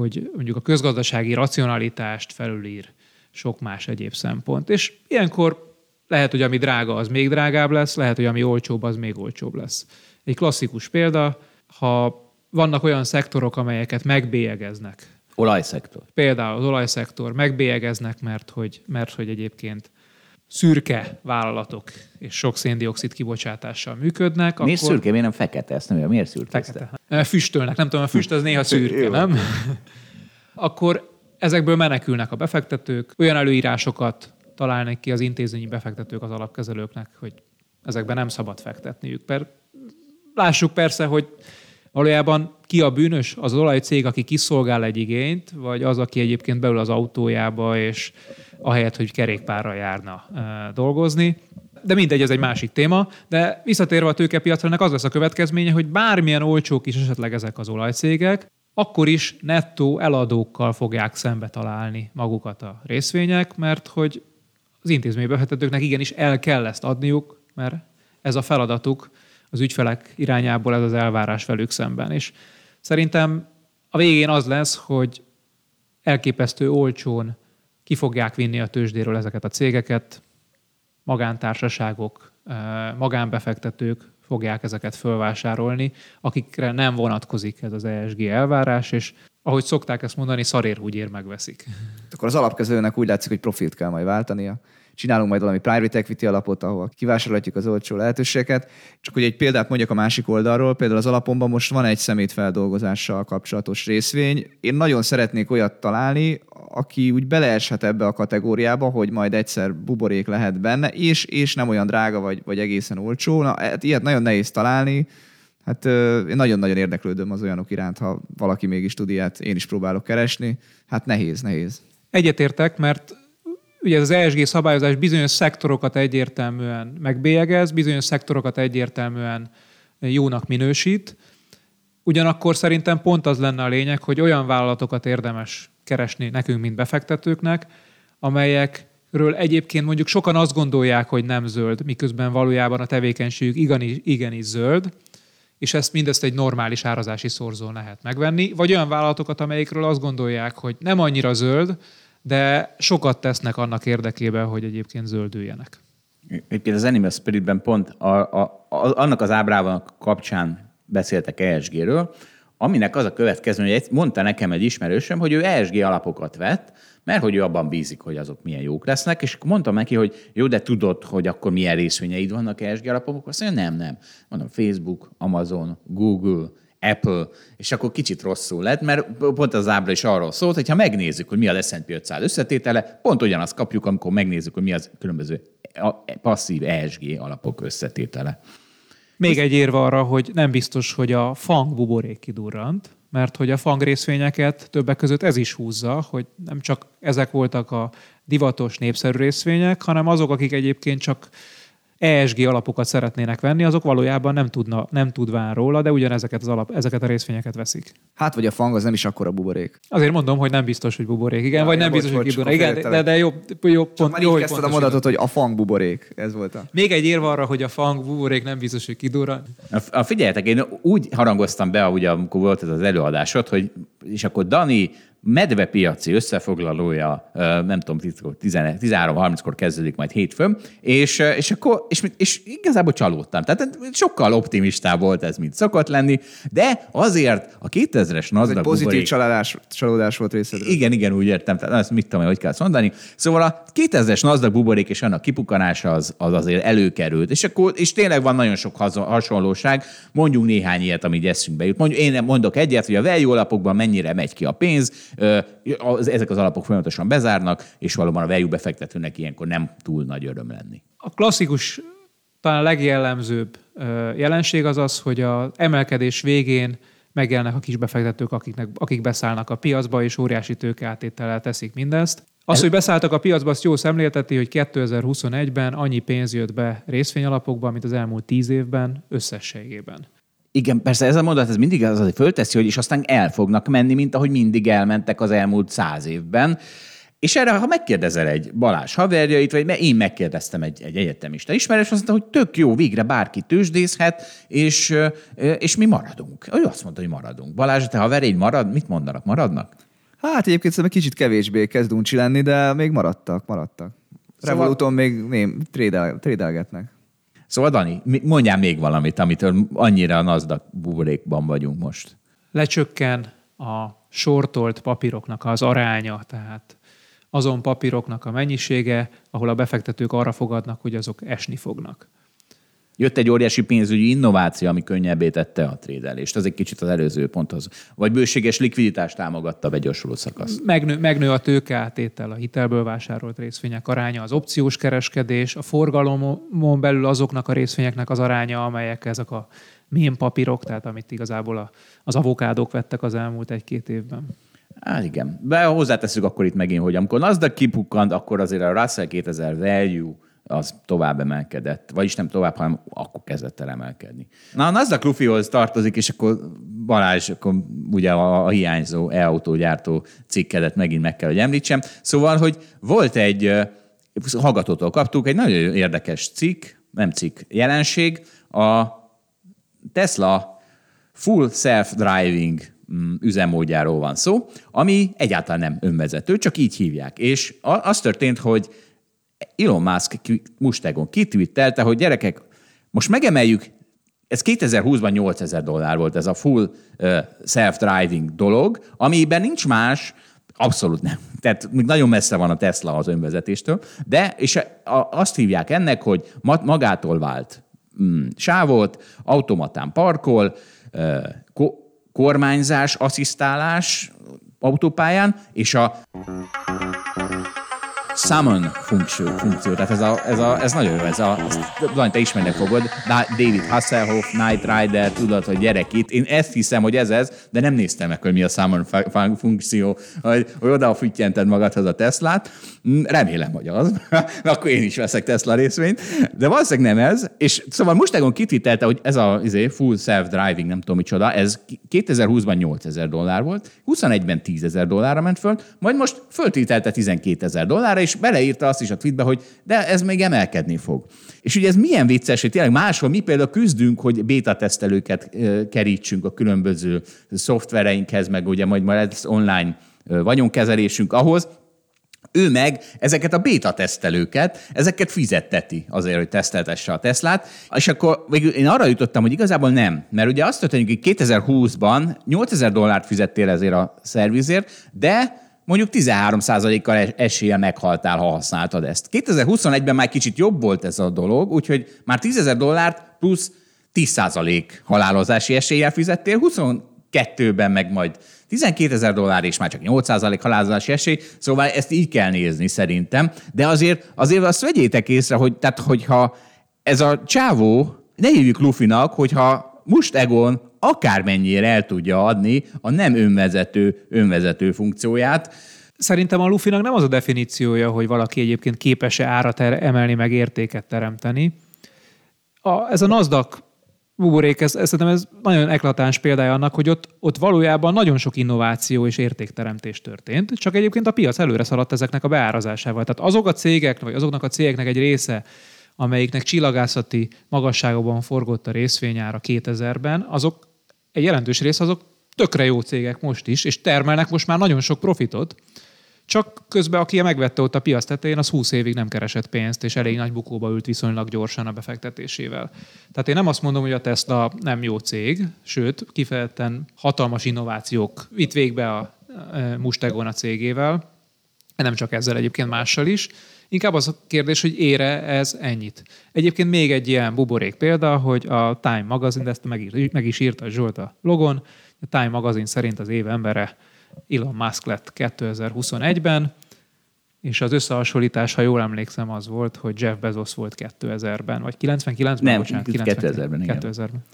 hogy mondjuk a közgazdasági racionalitást felülír sok más egyéb szempont. És ilyenkor lehet, hogy ami drága, az még drágább lesz, lehet, hogy ami olcsóbb, az még olcsóbb lesz. Egy klasszikus példa, ha vannak olyan szektorok, amelyeket megbélyegeznek. Olajszektor. Például az olajszektor megbélyegeznek, mert hogy, mert hogy egyébként szürke vállalatok és sok széndiokszid kibocsátással működnek. Miért akkor... szürke, miért nem fekete? Ezt nem miért szürke? Fekete. Füstölnek, nem tudom, a füst az néha szürke, nem? akkor ezekből menekülnek a befektetők, olyan előírásokat találnak ki az intézményi befektetők az alapkezelőknek, hogy ezekben nem szabad fektetniük. Per, lássuk persze, hogy valójában ki a bűnös? Az olajcég, aki kiszolgál egy igényt, vagy az, aki egyébként beül az autójába, és ahelyett, hogy kerékpárra járna dolgozni. De mindegy, ez egy másik téma. De visszatérve a tőkepiacra, ennek az lesz a következménye, hogy bármilyen olcsók is esetleg ezek az olajcégek, akkor is nettó eladókkal fogják szembe találni magukat a részvények, mert hogy az intézménybefektetőknek igenis el kell ezt adniuk, mert ez a feladatuk az ügyfelek irányából, ez az elvárás velük szemben. És szerintem a végén az lesz, hogy elképesztő olcsón ki fogják vinni a tőzsdéről ezeket a cégeket, magántársaságok, magánbefektetők fogják ezeket fölvásárolni, akikre nem vonatkozik ez az ESG elvárás, és ahogy szokták ezt mondani, ér megveszik. Akkor az alapkezőnek úgy látszik, hogy profilt kell majd váltania csinálunk majd valami private equity alapot, ahol kivásárolhatjuk az olcsó lehetőségeket. Csak hogy egy példát mondjak a másik oldalról, például az alapomban most van egy szemétfeldolgozással kapcsolatos részvény. Én nagyon szeretnék olyat találni, aki úgy beleeshet ebbe a kategóriába, hogy majd egyszer buborék lehet benne, és, és nem olyan drága vagy, vagy egészen olcsó. Na, hát ilyet nagyon nehéz találni. Hát én nagyon-nagyon érdeklődöm az olyanok iránt, ha valaki mégis tud ilyet, én is próbálok keresni. Hát nehéz, nehéz. Egyetértek, mert ugye az ESG szabályozás bizonyos szektorokat egyértelműen megbélyegez, bizonyos szektorokat egyértelműen jónak minősít, Ugyanakkor szerintem pont az lenne a lényeg, hogy olyan vállalatokat érdemes keresni nekünk, mint befektetőknek, amelyekről egyébként mondjuk sokan azt gondolják, hogy nem zöld, miközben valójában a tevékenységük igenis, igenis zöld, és ezt mindezt egy normális árazási szorzón lehet megvenni, vagy olyan vállalatokat, amelyikről azt gondolják, hogy nem annyira zöld, de sokat tesznek annak érdekében, hogy egyébként zöldüljenek. Egyébként az Animal Spiritben pont a, a, a, annak az ábrával kapcsán beszéltek ESG-ről, aminek az a következő, hogy mondta nekem egy ismerősöm, hogy ő ESG alapokat vett, mert hogy ő abban bízik, hogy azok milyen jók lesznek, és mondtam neki, hogy jó, de tudod, hogy akkor milyen részvényeid vannak ESG alapokok? Azt mondja, nem, nem. Mondom, Facebook, Amazon, Google, Apple, és akkor kicsit rosszul lett, mert pont az ábra is arról szólt, hogy ha megnézzük, hogy mi a S&P 500 összetétele, pont ugyanazt kapjuk, amikor megnézzük, hogy mi az különböző passzív ESG alapok összetétele. Még egy érve arra, hogy nem biztos, hogy a fang buborék kidurrant, mert hogy a fang részvényeket többek között ez is húzza, hogy nem csak ezek voltak a divatos népszerű részvények, hanem azok, akik egyébként csak ESG alapokat szeretnének venni, azok valójában nem, tudna, nem tudván róla, de ugyanezeket az alap, ezeket a részvényeket veszik. Hát, vagy a fang az nem is akkora buborék. Azért mondom, hogy nem biztos, hogy buborék. Igen, ja, vagy nem biztos, hogy kibuborék. Igen, de, de jó, jó pont. Csak jó, hogy a mondatot, hogy a fang buborék. Ez volt a... Még egy érve arra, hogy a fang buborék nem biztos, hogy kidurran. A, figyeljetek, én úgy harangoztam be, ugye, amikor volt ez az előadásod, hogy és akkor Dani medvepiaci összefoglalója, nem tudom, 13-30-kor kezdődik majd hétfőn, és, és, akkor, és, és igazából csalódtam. Tehát sokkal optimistább volt ez, mint szokott lenni, de azért a 2000-es NASDAQ ez pozitív buborék... csalódás, csalódás volt részedről. Igen, igen, úgy értem. Tehát ezt mit tudom, hogy kell mondani. Szóval a 2000-es NASDAQ buborék és annak kipukanása az, az azért előkerült, és, akkor, és tényleg van nagyon sok hasonlóság. Mondjunk néhány ilyet, amit eszünkbe jut. Mondjuk, én mondok egyet, hogy a value alapokban mennyire megy ki a pénz, ezek az alapok folyamatosan bezárnak, és valóban a value befektetőnek ilyenkor nem túl nagy öröm lenni. A klasszikus, talán a legjellemzőbb jelenség az az, hogy az emelkedés végén megjelennek a kis befektetők, akiknek, akik beszállnak a piacba, és óriási tőkeáttétellel teszik mindezt. Az, hogy beszálltak a piacba, azt jó szemlélteti, hogy 2021-ben annyi pénz jött be részvényalapokba, mint az elmúlt tíz évben összességében. Igen, persze ez a mondat ez mindig az, hogy fölteszi, hogy és aztán el fognak menni, mint ahogy mindig elmentek az elmúlt száz évben. És erre, ha megkérdezel egy Balázs haverjait, vagy mert én megkérdeztem egy, egy egyetemista ismerős, azt mondta, hogy tök jó, végre bárki tőzsdészhet, és, és mi maradunk. Ő azt mondta, hogy maradunk. Balázs, te haverjaid marad, mit mondanak? Maradnak? Hát egyébként szerintem kicsit kevésbé kezd uncsi lenni, de még maradtak, maradtak. Szóval... Revoluton még ném, trédel, trédelgetnek. Szóval Dani, mondjál még valamit, amitől annyira a NASDAQ buborékban vagyunk most. Lecsökken a sortolt papíroknak az aránya, tehát azon papíroknak a mennyisége, ahol a befektetők arra fogadnak, hogy azok esni fognak. Jött egy óriási pénzügyi innováció, ami könnyebbé tette a trédelést. Ez egy kicsit az előző ponthoz. Vagy bőséges likviditást támogatta a begyorsuló szakasz. Megnő, megnő a tőkeátétel, a hitelből vásárolt részvények aránya, az opciós kereskedés, a forgalomon belül azoknak a részvényeknek az aránya, amelyek ezek a milyen papírok, tehát amit igazából az avokádók vettek az elmúlt egy-két évben. Hát igen. De hozzáteszünk akkor itt megint, hogy amikor Nasdaq kipukkant, akkor azért a Russell 2000 value az tovább emelkedett, vagyis nem tovább, hanem akkor kezdett el emelkedni. Na, a Nasdaq Luffyhoz tartozik, és akkor Balázs, akkor ugye a, a hiányzó e-autógyártó cikkedet megint meg kell, hogy említsem. Szóval, hogy volt egy, hallgatótól kaptuk, egy nagyon érdekes cikk, nem cikk, jelenség, a Tesla full self-driving mm, üzemmódjáról van szó, ami egyáltalán nem önvezető, csak így hívják. És az történt, hogy Elon Musk mustágon kitwittelte, hogy gyerekek, most megemeljük, ez 2020-ban 8000 dollár volt ez a full self-driving dolog, amiben nincs más, abszolút nem. Tehát még nagyon messze van a Tesla az önvezetéstől, de és azt hívják ennek, hogy magától vált mm, sávot, automatán parkol, ko- kormányzás, asszisztálás autópályán, és a summon funkció, funkció. tehát ez, a, ez, a, ez nagyon jó, ez a, ezt, te ismerni fogod, David Hasselhoff, Knight Rider, tudod, hogy gyerek itt. Én ezt hiszem, hogy ez ez, de nem néztem meg, hogy mi a summon funkció, hogy, hogy oda füttyented magadhoz a Teslát. Mm, remélem, hogy az. Akkor én is veszek Tesla részvényt. De valószínűleg nem ez. És szóval Mustegon kititelte, hogy ez a izé, full self-driving, nem tudom micsoda, ez 2020-ban 8000 dollár volt, 21-ben 10 ezer dollárra ment föl, majd most föltételte 12 ezer dollárra, és beleírta azt is a tweetbe, hogy de ez még emelkedni fog. És ugye ez milyen vicces, hogy tényleg máshol mi például küzdünk, hogy beta tesztelőket kerítsünk a különböző szoftvereinkhez, meg ugye majd majd ez online vagyonkezelésünk ahhoz, ő meg ezeket a beta tesztelőket, ezeket fizetteti azért, hogy teszteltesse a Teslát, és akkor végül én arra jutottam, hogy igazából nem, mert ugye azt történik, hogy 2020-ban 8000 dollárt fizettél ezért a szervizért, de mondjuk 13%-kal esélye meghaltál, ha használtad ezt. 2021-ben már kicsit jobb volt ez a dolog, úgyhogy már 10 dollárt plusz 10% halálozási eséllyel fizettél, 22-ben meg majd 12 ezer dollár és már csak 8% halálozási esély, szóval ezt így kell nézni szerintem. De azért, azért azt vegyétek észre, hogy tehát, hogyha ez a csávó, ne hívjuk Lufinak, hogyha most Egon akármennyire el tudja adni a nem önvezető önvezető funkcióját, Szerintem a Lufinak nem az a definíciója, hogy valaki egyébként képes-e árat emelni, meg értéket teremteni. A, ez a NASDAQ buborék, ez, ez, ez nagyon eklatáns példája annak, hogy ott, ott valójában nagyon sok innováció és értékteremtés történt, csak egyébként a piac előre szaladt ezeknek a beárazásával. Tehát azok a cégek, vagy azoknak a cégeknek egy része, amelyiknek csillagászati magasságokban forgott a részvényára 2000-ben, azok egy jelentős rész azok tökre jó cégek most is, és termelnek most már nagyon sok profitot, csak közben, aki megvette ott a piac tetején, az 20 évig nem keresett pénzt, és elég nagy bukóba ült viszonylag gyorsan a befektetésével. Tehát én nem azt mondom, hogy a Tesla nem jó cég, sőt, kifejezetten hatalmas innovációk vitt végbe a Mustegon a cégével, nem csak ezzel egyébként mással is. Inkább az a kérdés, hogy ére ez ennyit. Egyébként még egy ilyen buborék példa, hogy a Time magazin, de ezt meg, meg is írta Zsolt a logon, a Time magazin szerint az év embere Elon Musk lett 2021-ben, és az összehasonlítás, ha jól emlékszem, az volt, hogy Jeff Bezos volt 2000-ben, vagy 99-ben? Nem, bocsánat, 2000-ben, 2000-ben.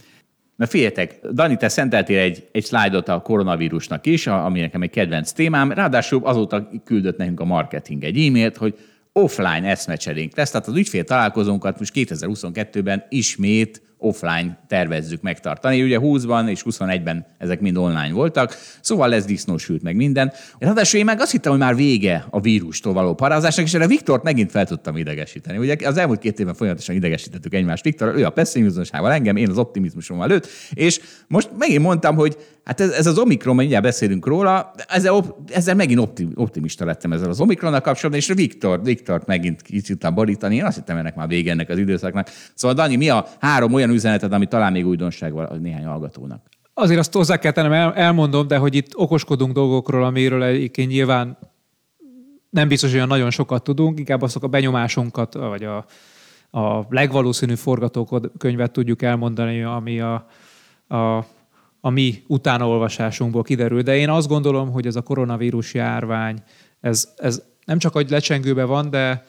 Na figyeljetek, Dani, te szenteltél egy, egy szlájdot a koronavírusnak is, ami nekem egy kedvenc témám. Ráadásul azóta küldött nekünk a marketing egy e-mailt, hogy offline eszmecserénk lesz, tehát az ügyfél találkozónkat most 2022-ben ismét offline tervezzük megtartani. Ugye 20-ban és 21-ben ezek mind online voltak, szóval lesz disznósült meg minden. Ráadásul én meg azt hittem, hogy már vége a vírustól való parázásnak, és erre Viktort megint fel tudtam idegesíteni. Ugye az elmúlt két évben folyamatosan idegesítettük egymást. Viktor, ő a pessimizmusával engem, én az optimizmusom előtt, és most megint mondtam, hogy Hát ez, ez az Omikron, mindjárt beszélünk róla, ezzel, ezzel megint optim, optimista lettem ezzel az Omikronnal kapcsolatban, és Viktor, Viktor megint kicsit borítani. Én azt hittem, ennek már vége ennek az időszaknak. Szóval Dani, mi a három olyan üzeneted, ami talán még újdonság van néhány hallgatónak? Azért azt hozzá kell tennem, el, elmondom, de hogy itt okoskodunk dolgokról, amiről egyébként nyilván nem biztos, hogy olyan nagyon sokat tudunk, inkább azok a benyomásunkat, vagy a, a legvalószínűbb forgatókönyvet tudjuk elmondani, ami a, a a mi utánaolvasásunkból kiderül. De én azt gondolom, hogy ez a koronavírus járvány, ez, ez nem csak, hogy lecsengőbe van, de,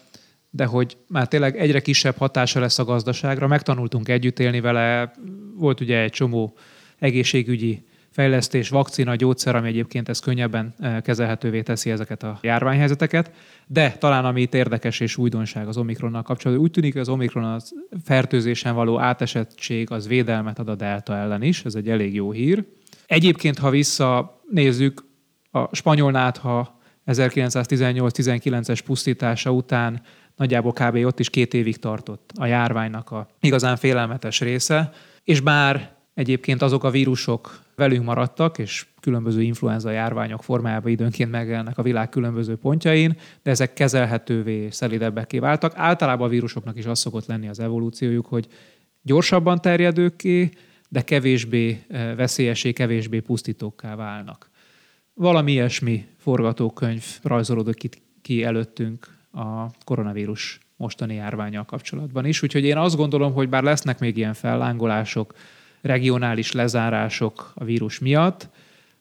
de hogy már tényleg egyre kisebb hatása lesz a gazdaságra. Megtanultunk együtt élni vele. Volt ugye egy csomó egészségügyi fejlesztés, vakcina, gyógyszer, ami egyébként ez könnyebben eh, kezelhetővé teszi ezeket a járványhelyzeteket. De talán ami itt érdekes és újdonság az Omikronnal kapcsolatban, úgy tűnik, hogy az Omikron az fertőzésen való átesettség az védelmet ad a delta ellen is, ez egy elég jó hír. Egyébként, ha visszanézzük, a spanyol nátha 1918-19-es pusztítása után nagyjából kb. ott is két évig tartott a járványnak a igazán félelmetes része, és bár Egyébként azok a vírusok velünk maradtak, és különböző influenza járványok formájában időnként megjelennek a világ különböző pontjain, de ezek kezelhetővé, szelidebbeké váltak. Általában a vírusoknak is az szokott lenni az evolúciójuk, hogy gyorsabban terjedőké, de kevésbé eh, veszélyesé, kevésbé pusztítókká válnak. Valami ilyesmi forgatókönyv rajzolódott ki előttünk a koronavírus mostani járványal kapcsolatban is. Úgyhogy én azt gondolom, hogy bár lesznek még ilyen fellángolások, regionális lezárások a vírus miatt,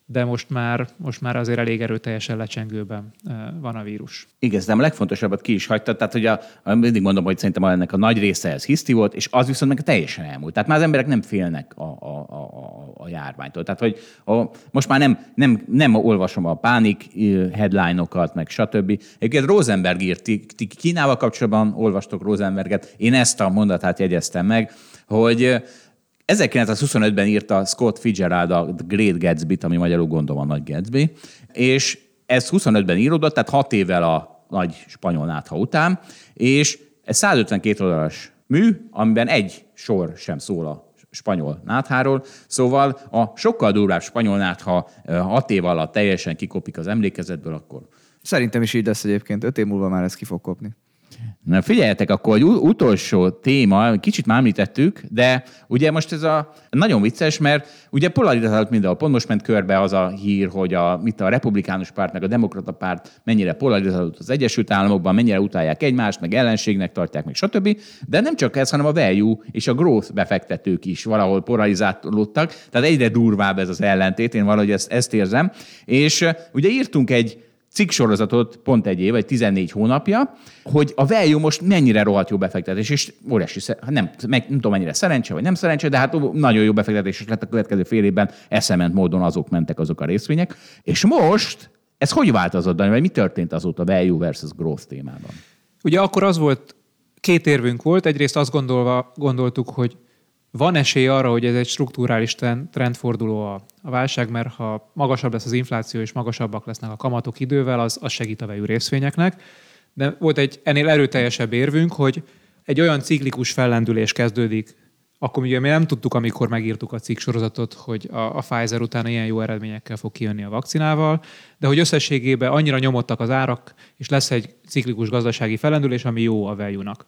de most már, most már azért elég erőteljesen lecsengőben van a vírus. Igen, de a legfontosabbat ki is hagyta, tehát hogy a, mindig mondom, hogy szerintem ennek a nagy része ez hiszti volt, és az viszont meg teljesen elmúlt. Tehát már az emberek nem félnek a, a, a, a járványtól. Tehát, hogy a, most már nem, nem, nem olvasom a pánik headline-okat, meg stb. Egyébként Rosenberg írt, ti, ti Kínával kapcsolatban olvastok Rosenberget, én ezt a mondatát jegyeztem meg, hogy 1925-ben írta Scott Fitzgerald a Great Gatsby-t, ami magyarul gondolom a Nagy Gatsby, és ez 25-ben íródott, tehát 6 évvel a nagy spanyol nátha után, és ez 152 oldalas mű, amiben egy sor sem szól a spanyol nátháról. Szóval a sokkal durvább spanyol nátha 6 év alatt teljesen kikopik az emlékezetből, akkor Szerintem is így lesz egyébként. Öt év múlva már ez ki fog kopni. Na figyeljetek, akkor egy utolsó téma, kicsit már említettük, de ugye most ez a nagyon vicces, mert ugye polarizált mindenhol. Pont most ment körbe az a hír, hogy a, mit a republikánus párt, meg a demokrata párt mennyire polarizált az Egyesült Államokban, mennyire utálják egymást, meg ellenségnek tartják, meg stb. De nem csak ez, hanem a value és a growth befektetők is valahol polarizálódtak. Tehát egyre durvább ez az ellentét, én valahogy ezt, ezt érzem. És ugye írtunk egy cikksorozatot pont egy év, vagy 14 hónapja, hogy a value most mennyire rohadt jó befektetés, és óriási, nem, meg, nem tudom mennyire szerencse, vagy nem szerencse, de hát nagyon jó befektetés lett a következő fél évben, eszement módon azok mentek azok a részvények. És most ez hogy változott, vagy mi történt azóta value versus growth témában? Ugye akkor az volt, két érvünk volt. Egyrészt azt gondolva, gondoltuk, hogy van esély arra, hogy ez egy strukturális trendforduló a, a válság, mert ha magasabb lesz az infláció és magasabbak lesznek a kamatok idővel, az, az segít a vejű részvényeknek. De volt egy ennél erőteljesebb érvünk, hogy egy olyan ciklikus fellendülés kezdődik, akkor ugye mi nem tudtuk, amikor megírtuk a cikk sorozatot, hogy a, a Pfizer után ilyen jó eredményekkel fog kijönni a vakcinával, de hogy összességében annyira nyomottak az árak, és lesz egy ciklikus gazdasági fellendülés, ami jó a value-nak.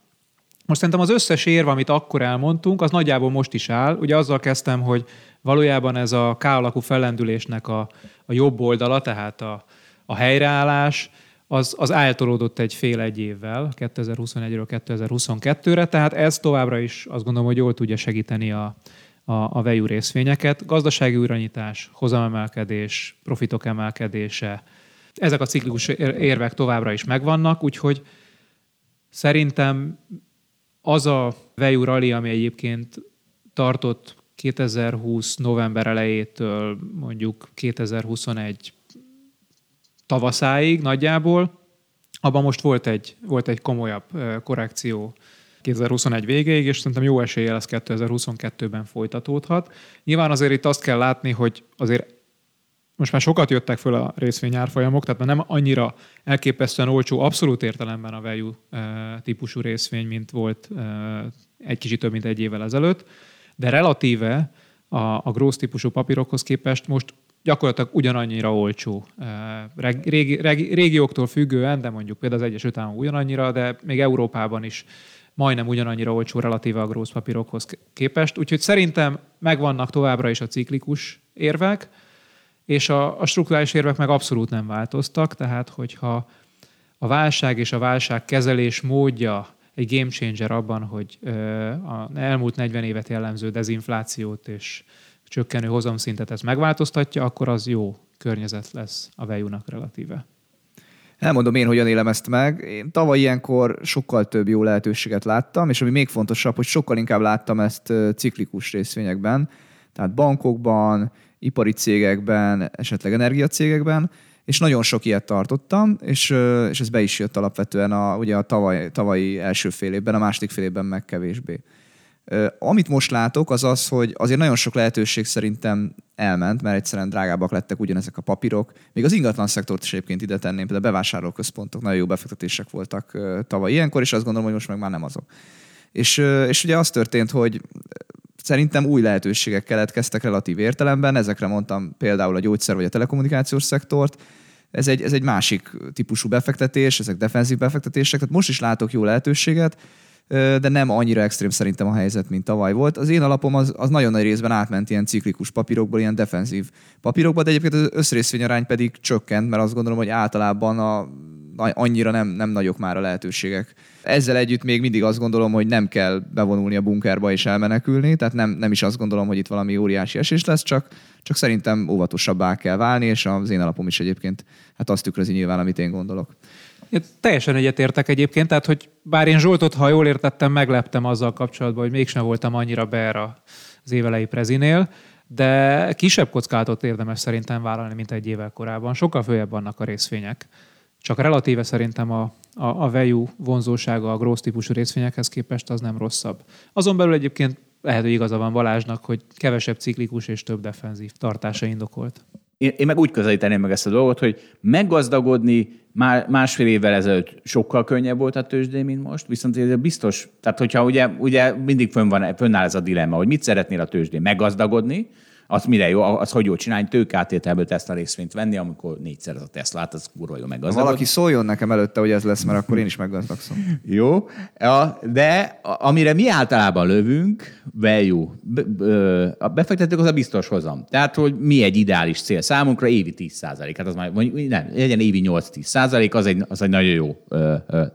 Most szerintem az összes érv, amit akkor elmondtunk, az nagyjából most is áll. Ugye azzal kezdtem, hogy valójában ez a K alakú fellendülésnek a, a jobb oldala, tehát a, a helyreállás, az, az eltolódott egy fél egy évvel, 2021-ről 2022-re, tehát ez továbbra is azt gondolom, hogy jól tudja segíteni a, a, a vejű részvényeket. Gazdasági újranyítás, hozamemelkedés, profitok emelkedése, ezek a ciklikus érvek továbbra is megvannak, úgyhogy szerintem az a Veju Rally, ami egyébként tartott 2020 november elejétől mondjuk 2021 tavaszáig nagyjából, abban most volt egy, volt egy komolyabb korrekció 2021 végéig, és szerintem jó eséllyel ez 2022-ben folytatódhat. Nyilván azért itt azt kell látni, hogy azért most már sokat jöttek föl a részvényárfolyamok, tehát már nem annyira elképesztően olcsó abszolút értelemben a value típusú részvény, mint volt egy kicsit több mint egy évvel ezelőtt, de relatíve a, a growth típusú papírokhoz képest most gyakorlatilag ugyanannyira olcsó. Régi, régi, régióktól függően, de mondjuk például az Egyesült Államok ugyanannyira, de még Európában is majdnem ugyanannyira olcsó relatíve a growth papírokhoz képest. Úgyhogy szerintem megvannak továbbra is a ciklikus érvek, és a, a strukturális érvek meg abszolút nem változtak, tehát hogyha a válság és a válság kezelés módja egy game changer abban, hogy a elmúlt 40 évet jellemző dezinflációt és csökkenő hozamszintet ez megváltoztatja, akkor az jó környezet lesz a value relatíve. Elmondom én, hogyan élem ezt meg. Én tavaly ilyenkor sokkal több jó lehetőséget láttam, és ami még fontosabb, hogy sokkal inkább láttam ezt ciklikus részvényekben, tehát bankokban, ipari cégekben, esetleg energiacégekben, és nagyon sok ilyet tartottam, és, és ez be is jött alapvetően a, ugye a tavaly, tavalyi első fél évben, a második fél évben meg kevésbé. Amit most látok, az az, hogy azért nagyon sok lehetőség szerintem elment, mert egyszerűen drágábbak lettek ugyanezek a papírok. Még az ingatlan szektort is egyébként ide tenném, például a bevásárlóközpontok nagyon jó befektetések voltak tavaly ilyenkor, és azt gondolom, hogy most meg már nem azok. És, és ugye az történt, hogy szerintem új lehetőségek keletkeztek relatív értelemben, ezekre mondtam például a gyógyszer vagy a telekommunikációs szektort, ez egy, ez egy másik típusú befektetés, ezek defenzív befektetések, tehát most is látok jó lehetőséget, de nem annyira extrém szerintem a helyzet, mint tavaly volt. Az én alapom az, az nagyon nagy részben átment ilyen ciklikus papírokból, ilyen defenzív papírokba, de egyébként az összrészvényarány pedig csökkent, mert azt gondolom, hogy általában a annyira nem, nem nagyok már a lehetőségek. Ezzel együtt még mindig azt gondolom, hogy nem kell bevonulni a bunkerba és elmenekülni, tehát nem, nem is azt gondolom, hogy itt valami óriási esés lesz, csak, csak szerintem óvatosabbá kell válni, és az én alapom is egyébként hát azt tükrözi nyilván, amit én gondolok. Én teljesen egyetértek egyébként, tehát hogy bár én Zsoltot, ha jól értettem, megleptem azzal kapcsolatban, hogy mégsem voltam annyira ber az évelei prezinél, de kisebb kockázatot érdemes szerintem vállalni, mint egy évvel korábban. Sokkal följebb vannak a részvények. Csak relatíve szerintem a, a, a value vonzósága a growth típusú részvényekhez képest az nem rosszabb. Azon belül egyébként lehet, hogy igaza van Balázsnak, hogy kevesebb ciklikus és több defenzív tartása indokolt. Én, én meg úgy közelíteném meg ezt a dolgot, hogy meggazdagodni már másfél évvel ezelőtt sokkal könnyebb volt a tőzsdén, mint most, viszont ez biztos, tehát hogyha ugye, ugye mindig fönn van, fönnáll ez a dilemma, hogy mit szeretnél a tőzsdén, meggazdagodni, az mire jó, az hogy jó csinálni, tőkeátételből Tesla részvényt venni, amikor négyszer az a Tesla, hát az kurva jó meg. Ha valaki szóljon nekem előtte, hogy ez lesz, mert akkor én is meggazdagszom. jó, de amire mi általában lövünk, value, a befektetők az a biztos hozam. Tehát, hogy mi egy ideális cél számunkra, évi 10 százalék. Hát az már, nem, legyen évi 8-10 százalék, az egy, az egy nagyon jó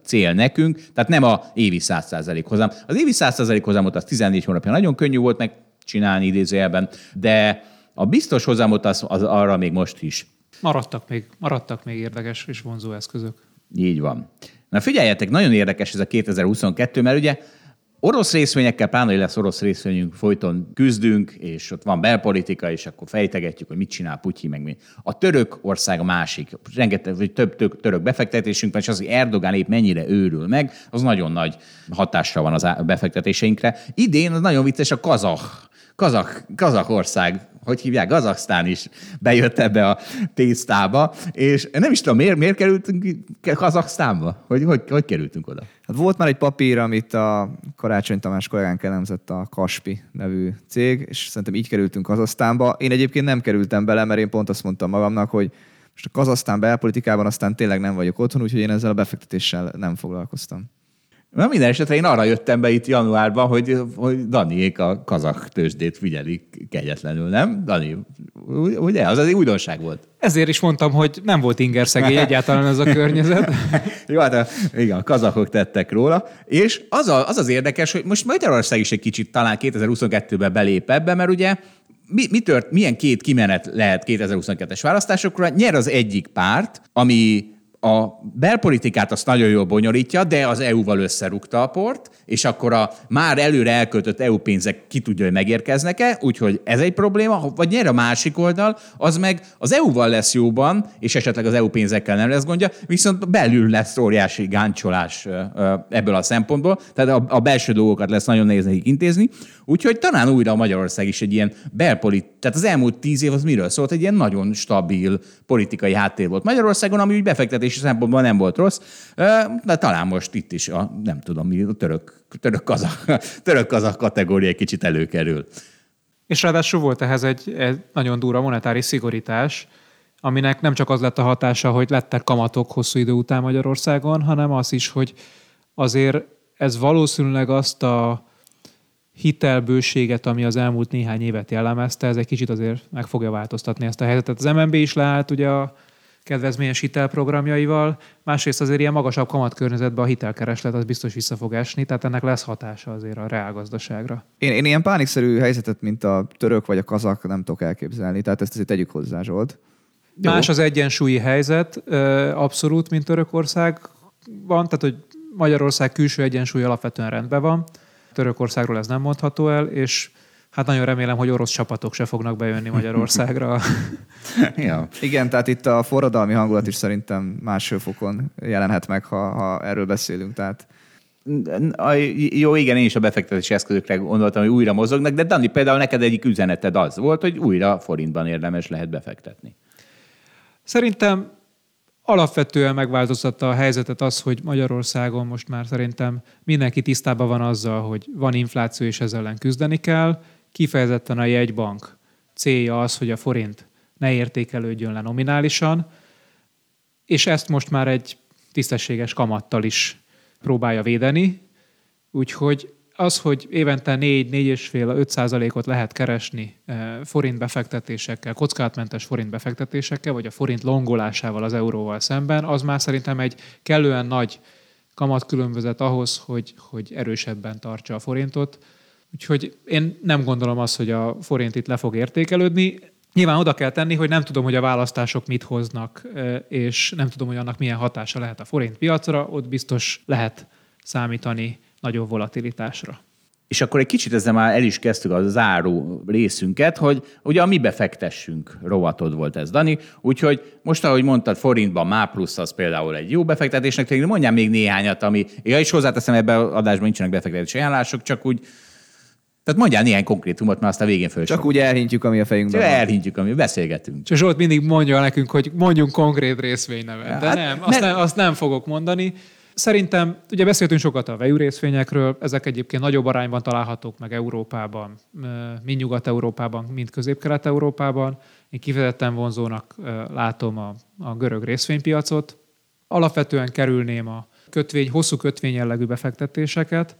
cél nekünk. Tehát nem a évi 100 százalék hozam. Az évi 100 százalék hozamot az 14 hónapja nagyon könnyű volt, meg csinálni idézőjelben, de a biztos hozamot az, az arra még most is. Maradtak még, maradtak még érdekes és vonzó eszközök. Így van. Na figyeljetek, nagyon érdekes ez a 2022, mert ugye orosz részvényekkel, pláne, hogy lesz orosz részvényünk, folyton küzdünk, és ott van belpolitika, és akkor fejtegetjük, hogy mit csinál Putyi, meg mi. A török ország a másik. Rengeteg, vagy több, több török befektetésünk van, és az, hogy Erdogán épp mennyire őrül meg, az nagyon nagy hatással van az befektetéseinkre. Idén az nagyon vicces a kazah Kazak, Kazakország, hogy hívják, Kazaksztán is bejött ebbe a tésztába, és nem is tudom, miért, miért kerültünk Kazaksztánba? Hogy, hogy, hogy kerültünk oda? Hát volt már egy papír, amit a Karácsony Tamás kollégánk elemzett a Kaspi nevű cég, és szerintem így kerültünk Kazasztánba. Én egyébként nem kerültem bele, mert én pont azt mondtam magamnak, hogy most a Kazasztán belpolitikában aztán tényleg nem vagyok otthon, úgyhogy én ezzel a befektetéssel nem foglalkoztam. Na minden esetre én arra jöttem be itt januárban, hogy, hogy Daniék a kazak tőzsdét figyelik kegyetlenül, nem? Dani, ugye? Az az egy újdonság volt. Ezért is mondtam, hogy nem volt ingerszegély egyáltalán ez a környezet. Jó, hát a, igen, a kazakok tettek róla. És az, a, az az érdekes, hogy most Magyarország is egy kicsit talán 2022-ben belép ebbe, mert ugye mi, mi tört, milyen két kimenet lehet 2022-es választásokra? Nyer az egyik párt, ami a belpolitikát azt nagyon jól bonyolítja, de az EU-val összerúgta a port, és akkor a már előre elköltött EU pénzek ki tudja, hogy megérkeznek-e, úgyhogy ez egy probléma, vagy nyer a másik oldal, az meg az EU-val lesz jóban, és esetleg az EU pénzekkel nem lesz gondja, viszont belül lesz óriási gáncsolás ebből a szempontból, tehát a, belső dolgokat lesz nagyon nehéz nekik intézni, úgyhogy talán újra Magyarország is egy ilyen belpolit, tehát az elmúlt tíz év az miről szólt? Egy ilyen nagyon stabil politikai háttér volt Magyarországon, ami úgy befektetési szempontból nem volt rossz, de talán most itt is a, nem tudom mi, a török török kazak, török kazak kategória egy kicsit előkerül. És ráadásul volt ehhez egy, egy nagyon durva monetáris szigorítás, aminek nem csak az lett a hatása, hogy lettek kamatok hosszú idő után Magyarországon, hanem az is, hogy azért ez valószínűleg azt a hitelbőséget, ami az elmúlt néhány évet jellemezte, ez egy kicsit azért meg fogja változtatni ezt a helyzetet. Az MNB is leállt ugye a kedvezményes hitelprogramjaival, másrészt azért ilyen magasabb kamatkörnyezetben a hitelkereslet az biztos vissza fog esni, tehát ennek lesz hatása azért a reálgazdaságra. Én, én ilyen pánikszerű helyzetet, mint a török vagy a kazak nem tudok elképzelni, tehát ezt azért tegyük hozzá, Zsolt. Jó. Más az egyensúlyi helyzet, abszolút, mint Törökország van, tehát hogy Magyarország külső egyensúly alapvetően rendben van, Törökországról ez nem mondható el, és Hát nagyon remélem, hogy orosz csapatok se fognak bejönni Magyarországra. ja. Igen, tehát itt a forradalmi hangulat is szerintem másfél fokon jelenhet meg, ha, ha erről beszélünk. Tehát jó, igen, én is a befektetési eszközökre gondoltam, hogy újra mozognak, de Dani, például neked egyik üzeneted az volt, hogy újra forintban érdemes lehet befektetni. Szerintem alapvetően megváltoztatta a helyzetet az, hogy Magyarországon most már szerintem mindenki tisztában van azzal, hogy van infláció és ezzel ellen küzdeni kell, kifejezetten a jegybank célja az, hogy a forint ne értékelődjön le nominálisan, és ezt most már egy tisztességes kamattal is próbálja védeni, úgyhogy az, hogy évente 4, 4,5, 5 százalékot lehet keresni eh, forint befektetésekkel, kockázatmentes forint befektetésekkel, vagy a forint longolásával az euróval szemben, az már szerintem egy kellően nagy kamatkülönbözet ahhoz, hogy, hogy erősebben tartsa a forintot. Úgyhogy én nem gondolom azt, hogy a forint itt le fog értékelődni. Nyilván oda kell tenni, hogy nem tudom, hogy a választások mit hoznak, és nem tudom, hogy annak milyen hatása lehet a forint piacra, ott biztos lehet számítani nagyobb volatilitásra. És akkor egy kicsit ezzel már el is kezdtük a záró részünket, hogy ugye a mi befektessünk rovatod volt ez, Dani. Úgyhogy most, ahogy mondtad, forintban má plusz az például egy jó befektetésnek, tényleg mondjál még néhányat, ami, ja, is hozzáteszem, ebben adásban nincsenek befektetési ajánlások, csak úgy tehát mondjál néhány konkrétumot, mert azt a végén föl. Csak úgy elhintjük, ami a fejünkben van. Elhintjük, ami beszélgetünk. És Zsolt mindig mondja nekünk, hogy mondjunk konkrét részvénynevet. De hát, nem, azt, ne... nem, azt nem fogok mondani. Szerintem, ugye beszéltünk sokat a vejű részvényekről, ezek egyébként nagyobb arányban találhatók meg Európában, mind Nyugat-Európában, mind Közép-Kelet-Európában. Én kifejezetten vonzónak látom a, a görög részvénypiacot. Alapvetően kerülném a kötvény, hosszú kötvény jellegű befektetéseket,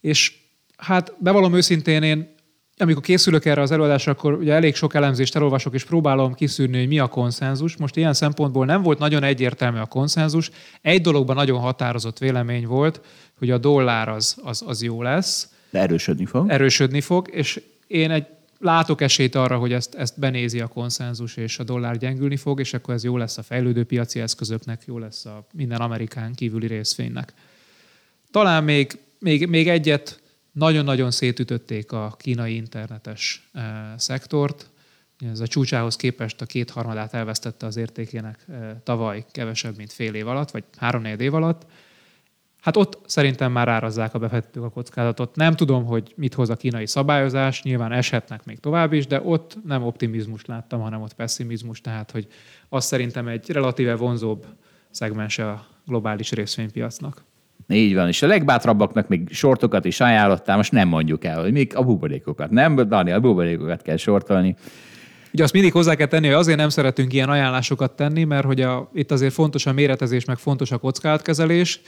és hát bevallom őszintén, én amikor készülök erre az előadásra, akkor ugye elég sok elemzést elolvasok, és próbálom kiszűrni, hogy mi a konszenzus. Most ilyen szempontból nem volt nagyon egyértelmű a konszenzus. Egy dologban nagyon határozott vélemény volt, hogy a dollár az, az, az jó lesz. De erősödni fog. Erősödni fog, és én egy látok esélyt arra, hogy ezt, ezt benézi a konszenzus, és a dollár gyengülni fog, és akkor ez jó lesz a fejlődő piaci eszközöknek, jó lesz a minden Amerikán kívüli részvénynek. Talán még, még, még egyet nagyon-nagyon szétütötték a kínai internetes eh, szektort. Ez a csúcsához képest a kétharmadát elvesztette az értékének eh, tavaly kevesebb, mint fél év alatt, vagy három év alatt. Hát ott szerintem már árazzák a befektetők a kockázatot. Nem tudom, hogy mit hoz a kínai szabályozás, nyilván eshetnek még tovább is, de ott nem optimizmus láttam, hanem ott pessimizmus, tehát hogy az szerintem egy relatíve vonzóbb szegmense a globális részvénypiacnak. Így van, és a legbátrabbaknak még sortokat is ajánlottál, most nem mondjuk el, hogy még a buborékokat. Nem, Dani, a buborékokat kell sortolni. Ugye azt mindig hozzá kell tenni, hogy azért nem szeretünk ilyen ajánlásokat tenni, mert hogy a, itt azért fontos a méretezés, meg fontos a kockázatkezelés,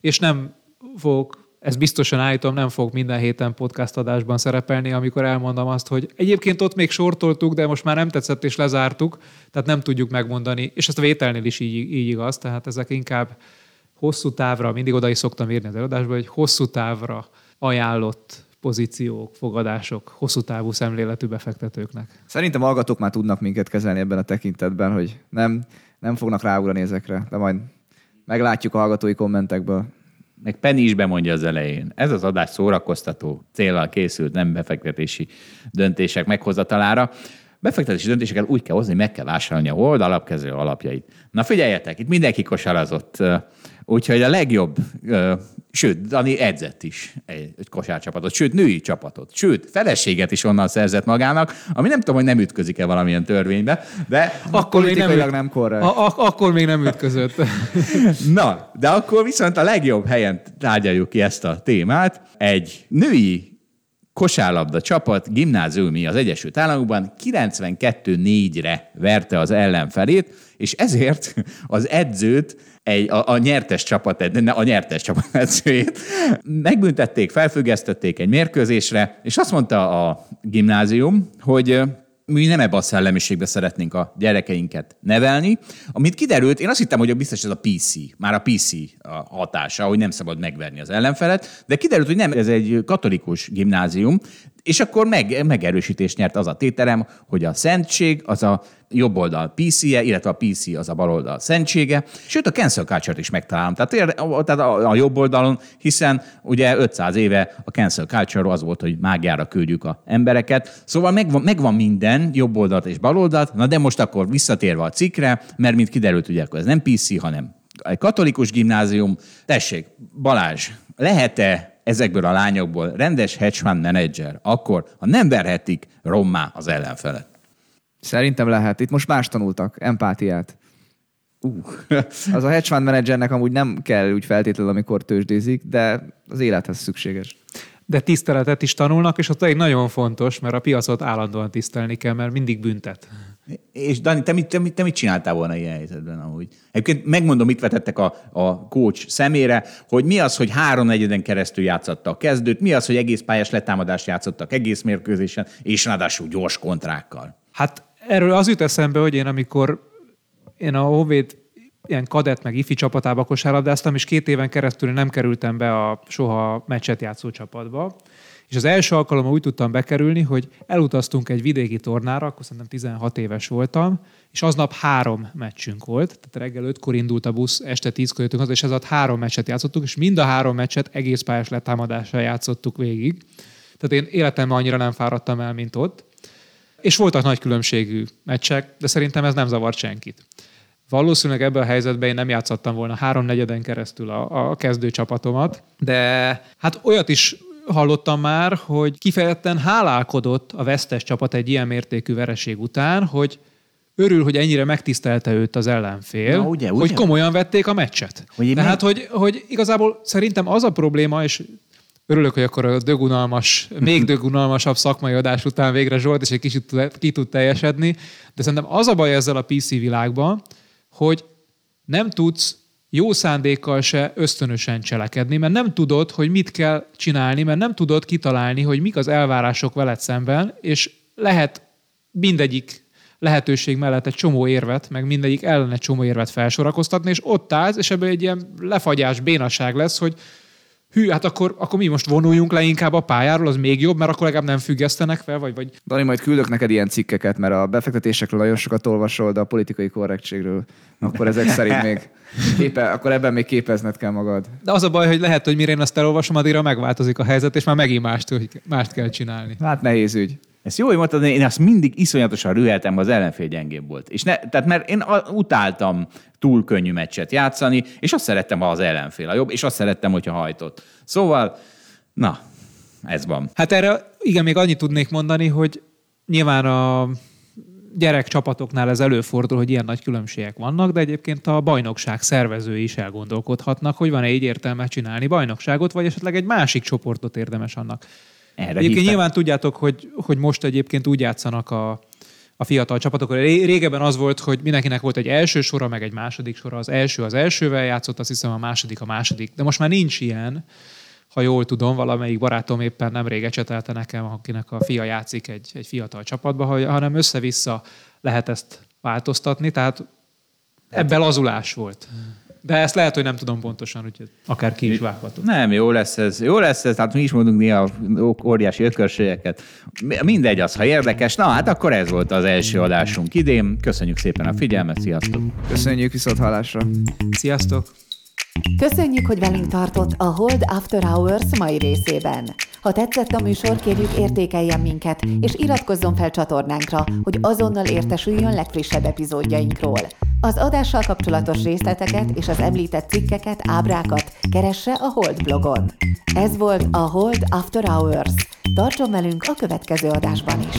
és nem fog ezt biztosan állítom, nem fog minden héten podcast adásban szerepelni, amikor elmondom azt, hogy egyébként ott még sortoltuk, de most már nem tetszett és lezártuk, tehát nem tudjuk megmondani, és ezt a vételnél is így, így igaz, tehát ezek inkább hosszú távra, mindig oda is szoktam írni az előadásba, hogy hosszú távra ajánlott pozíciók, fogadások, hosszú távú szemléletű befektetőknek. Szerintem hallgatók már tudnak minket kezelni ebben a tekintetben, hogy nem, nem fognak ráugrani ezekre, de majd meglátjuk a hallgatói kommentekből. Meg Penny is bemondja az elején. Ez az adás szórakoztató célral készült, nem befektetési döntések meghozatalára. Befektetési döntéseket úgy kell hozni, meg kell vásárolni a hold alapkező alapjait. Na figyeljetek, itt mindenki kosarazott Úgyhogy a legjobb, sőt, Dani edzett is egy, kosárcsapatot, sőt, női csapatot, sőt, feleséget is onnan szerzett magának, ami nem tudom, hogy nem ütközik-e valamilyen törvénybe, de... Akkor még nem, üt... nem korrekt. A, a, akkor még nem ütközött. Na, de akkor viszont a legjobb helyen tárgyaljuk ki ezt a témát. Egy női kosárlabda csapat gimnáziumi az Egyesült Államokban 92-4-re verte az ellenfelét, és ezért az edzőt egy, a, a nyertes csapat, a nyertes csapat edzőjét megbüntették, felfüggesztették egy mérkőzésre, és azt mondta a gimnázium, hogy mi nem ebbe a szellemiségbe szeretnénk a gyerekeinket nevelni. Amit kiderült, én azt hittem, hogy biztos ez a PC, már a PC a hatása, hogy nem szabad megverni az ellenfelet, de kiderült, hogy nem, ez egy katolikus gimnázium, és akkor meg, megerősítést nyert az a tételem, hogy a szentség az a jobb oldal PC-je, illetve a PC az a bal oldal szentsége, sőt a cancel culture-t is megtalálom. Tehát, tehát a, a jobb oldalon, hiszen ugye 500 éve a cancel culture az volt, hogy mágiára küldjük a embereket. Szóval megvan, megvan minden, jobb oldalt és bal oldalt, na de most akkor visszatérve a cikkre, mert mint kiderült, ugye akkor ez nem PC, hanem egy katolikus gimnázium. Tessék, Balázs, lehet-e ezekből a lányokból rendes hedge fund menedzser, akkor, ha nem verhetik rommá az ellenfelet? Szerintem lehet. Itt most más tanultak, empátiát. Uh. az a hedge fund menedzsernek amúgy nem kell úgy feltétlenül, amikor tőzsdézik, de az élethez szükséges. De tiszteletet is tanulnak, és az egy nagyon fontos, mert a piacot állandóan tisztelni kell, mert mindig büntet. És Dani, te mit, te, mit, te mit csináltál volna ilyen helyzetben amúgy? Egyébként megmondom, mit vetettek a, a coach szemére, hogy mi az, hogy három negyeden keresztül játszotta a kezdőt, mi az, hogy egész pályás letámadást játszottak egész mérkőzésen, és ráadásul gyors kontrákkal. Hát erről az jut eszembe, hogy én amikor én a Honvéd ilyen kadett meg ifi csapatába kosárlabdáztam, és két éven keresztül nem kerültem be a soha meccset játszó csapatba. És az első alkalommal úgy tudtam bekerülni, hogy elutaztunk egy vidéki tornára, akkor szerintem 16 éves voltam, és aznap három meccsünk volt, tehát reggel 5-kor indult a busz, este 10-kor jöttünk haza, és ez alatt három meccset játszottuk, és mind a három meccset egész pályás letámadással játszottuk végig. Tehát én életemben annyira nem fáradtam el, mint ott. És voltak nagy különbségű meccsek, de szerintem ez nem zavart senkit. Valószínűleg ebben a helyzetben én nem játszottam volna három negyeden keresztül a, a kezdő csapatomat, de hát olyat is hallottam már, hogy kifejezetten hálálkodott a vesztes csapat egy ilyen mértékű vereség után, hogy örül, hogy ennyire megtisztelte őt az ellenfél, Na, ugye, ugye? hogy komolyan vették a meccset. Én Tehát, hogy, hogy igazából szerintem az a probléma, és örülök, hogy akkor a dögunalmas, még dögunalmasabb szakmai adás után végre Zsolt is egy kicsit ki tud teljesedni, de szerintem az a baj ezzel a PC világban, hogy nem tudsz jó szándékkal se ösztönösen cselekedni, mert nem tudod, hogy mit kell csinálni, mert nem tudod kitalálni, hogy mik az elvárások veled szemben, és lehet mindegyik lehetőség mellett egy csomó érvet, meg mindegyik egy csomó érvet felsorakoztatni, és ott állsz, és ebből egy ilyen lefagyás, bénasság lesz, hogy hű, hát akkor, akkor mi most vonuljunk le inkább a pályáról, az még jobb, mert akkor legalább nem függesztenek fel, vagy, vagy Dani, majd küldök neked ilyen cikkeket, mert a befektetésekről nagyon sokat olvasol, de a politikai korrektségről, akkor ezek szerint még képe, akkor ebben még képezned kell magad. De az a baj, hogy lehet, hogy mire én azt elolvasom, addigra megváltozik a helyzet, és már megint mást, hogy mást kell csinálni. Hát nehéz ügy. Ezt jó, hogy mondtad, én azt mindig iszonyatosan rüheltem, az ellenfél gyengébb volt. És ne, tehát mert én utáltam túl könnyű meccset játszani, és azt szerettem, ha az ellenfél a jobb, és azt szerettem, hogyha hajtott. Szóval, na, ez van. Hát erre igen, még annyit tudnék mondani, hogy nyilván a gyerek csapatoknál ez előfordul, hogy ilyen nagy különbségek vannak, de egyébként a bajnokság szervezői is elgondolkodhatnak, hogy van-e így értelme csinálni bajnokságot, vagy esetleg egy másik csoportot érdemes annak. Erre Egyébként hívtam. nyilván tudjátok, hogy, hogy most egyébként úgy játszanak a, a fiatal csapatok. Ré- Régebben az volt, hogy mindenkinek volt egy első sora, meg egy második sora. Az első az elsővel játszott, azt hiszem a második a második. De most már nincs ilyen, ha jól tudom, valamelyik barátom éppen nemrég ecsetelte nekem, akinek a fia játszik egy, egy fiatal csapatba, hanem össze-vissza lehet ezt változtatni, tehát ebben lazulás volt. De ezt lehet, hogy nem tudom pontosan, úgyhogy akár ki is vághatott. Nem, jó lesz ez. Jó lesz ez, hát mi is mondunk néha óriási ökörségeket. Mindegy az, ha érdekes. Na hát akkor ez volt az első adásunk idén. Köszönjük szépen a figyelmet, sziasztok! Köszönjük viszont hallásra. Sziasztok! Köszönjük, hogy velünk tartott a Hold After Hours mai részében. Ha tetszett a műsor, kérjük értékeljen minket, és iratkozzon fel csatornánkra, hogy azonnal értesüljön legfrissebb epizódjainkról. Az adással kapcsolatos részleteket és az említett cikkeket, ábrákat keresse a Hold blogon. Ez volt a Hold After Hours. Tartson velünk a következő adásban is!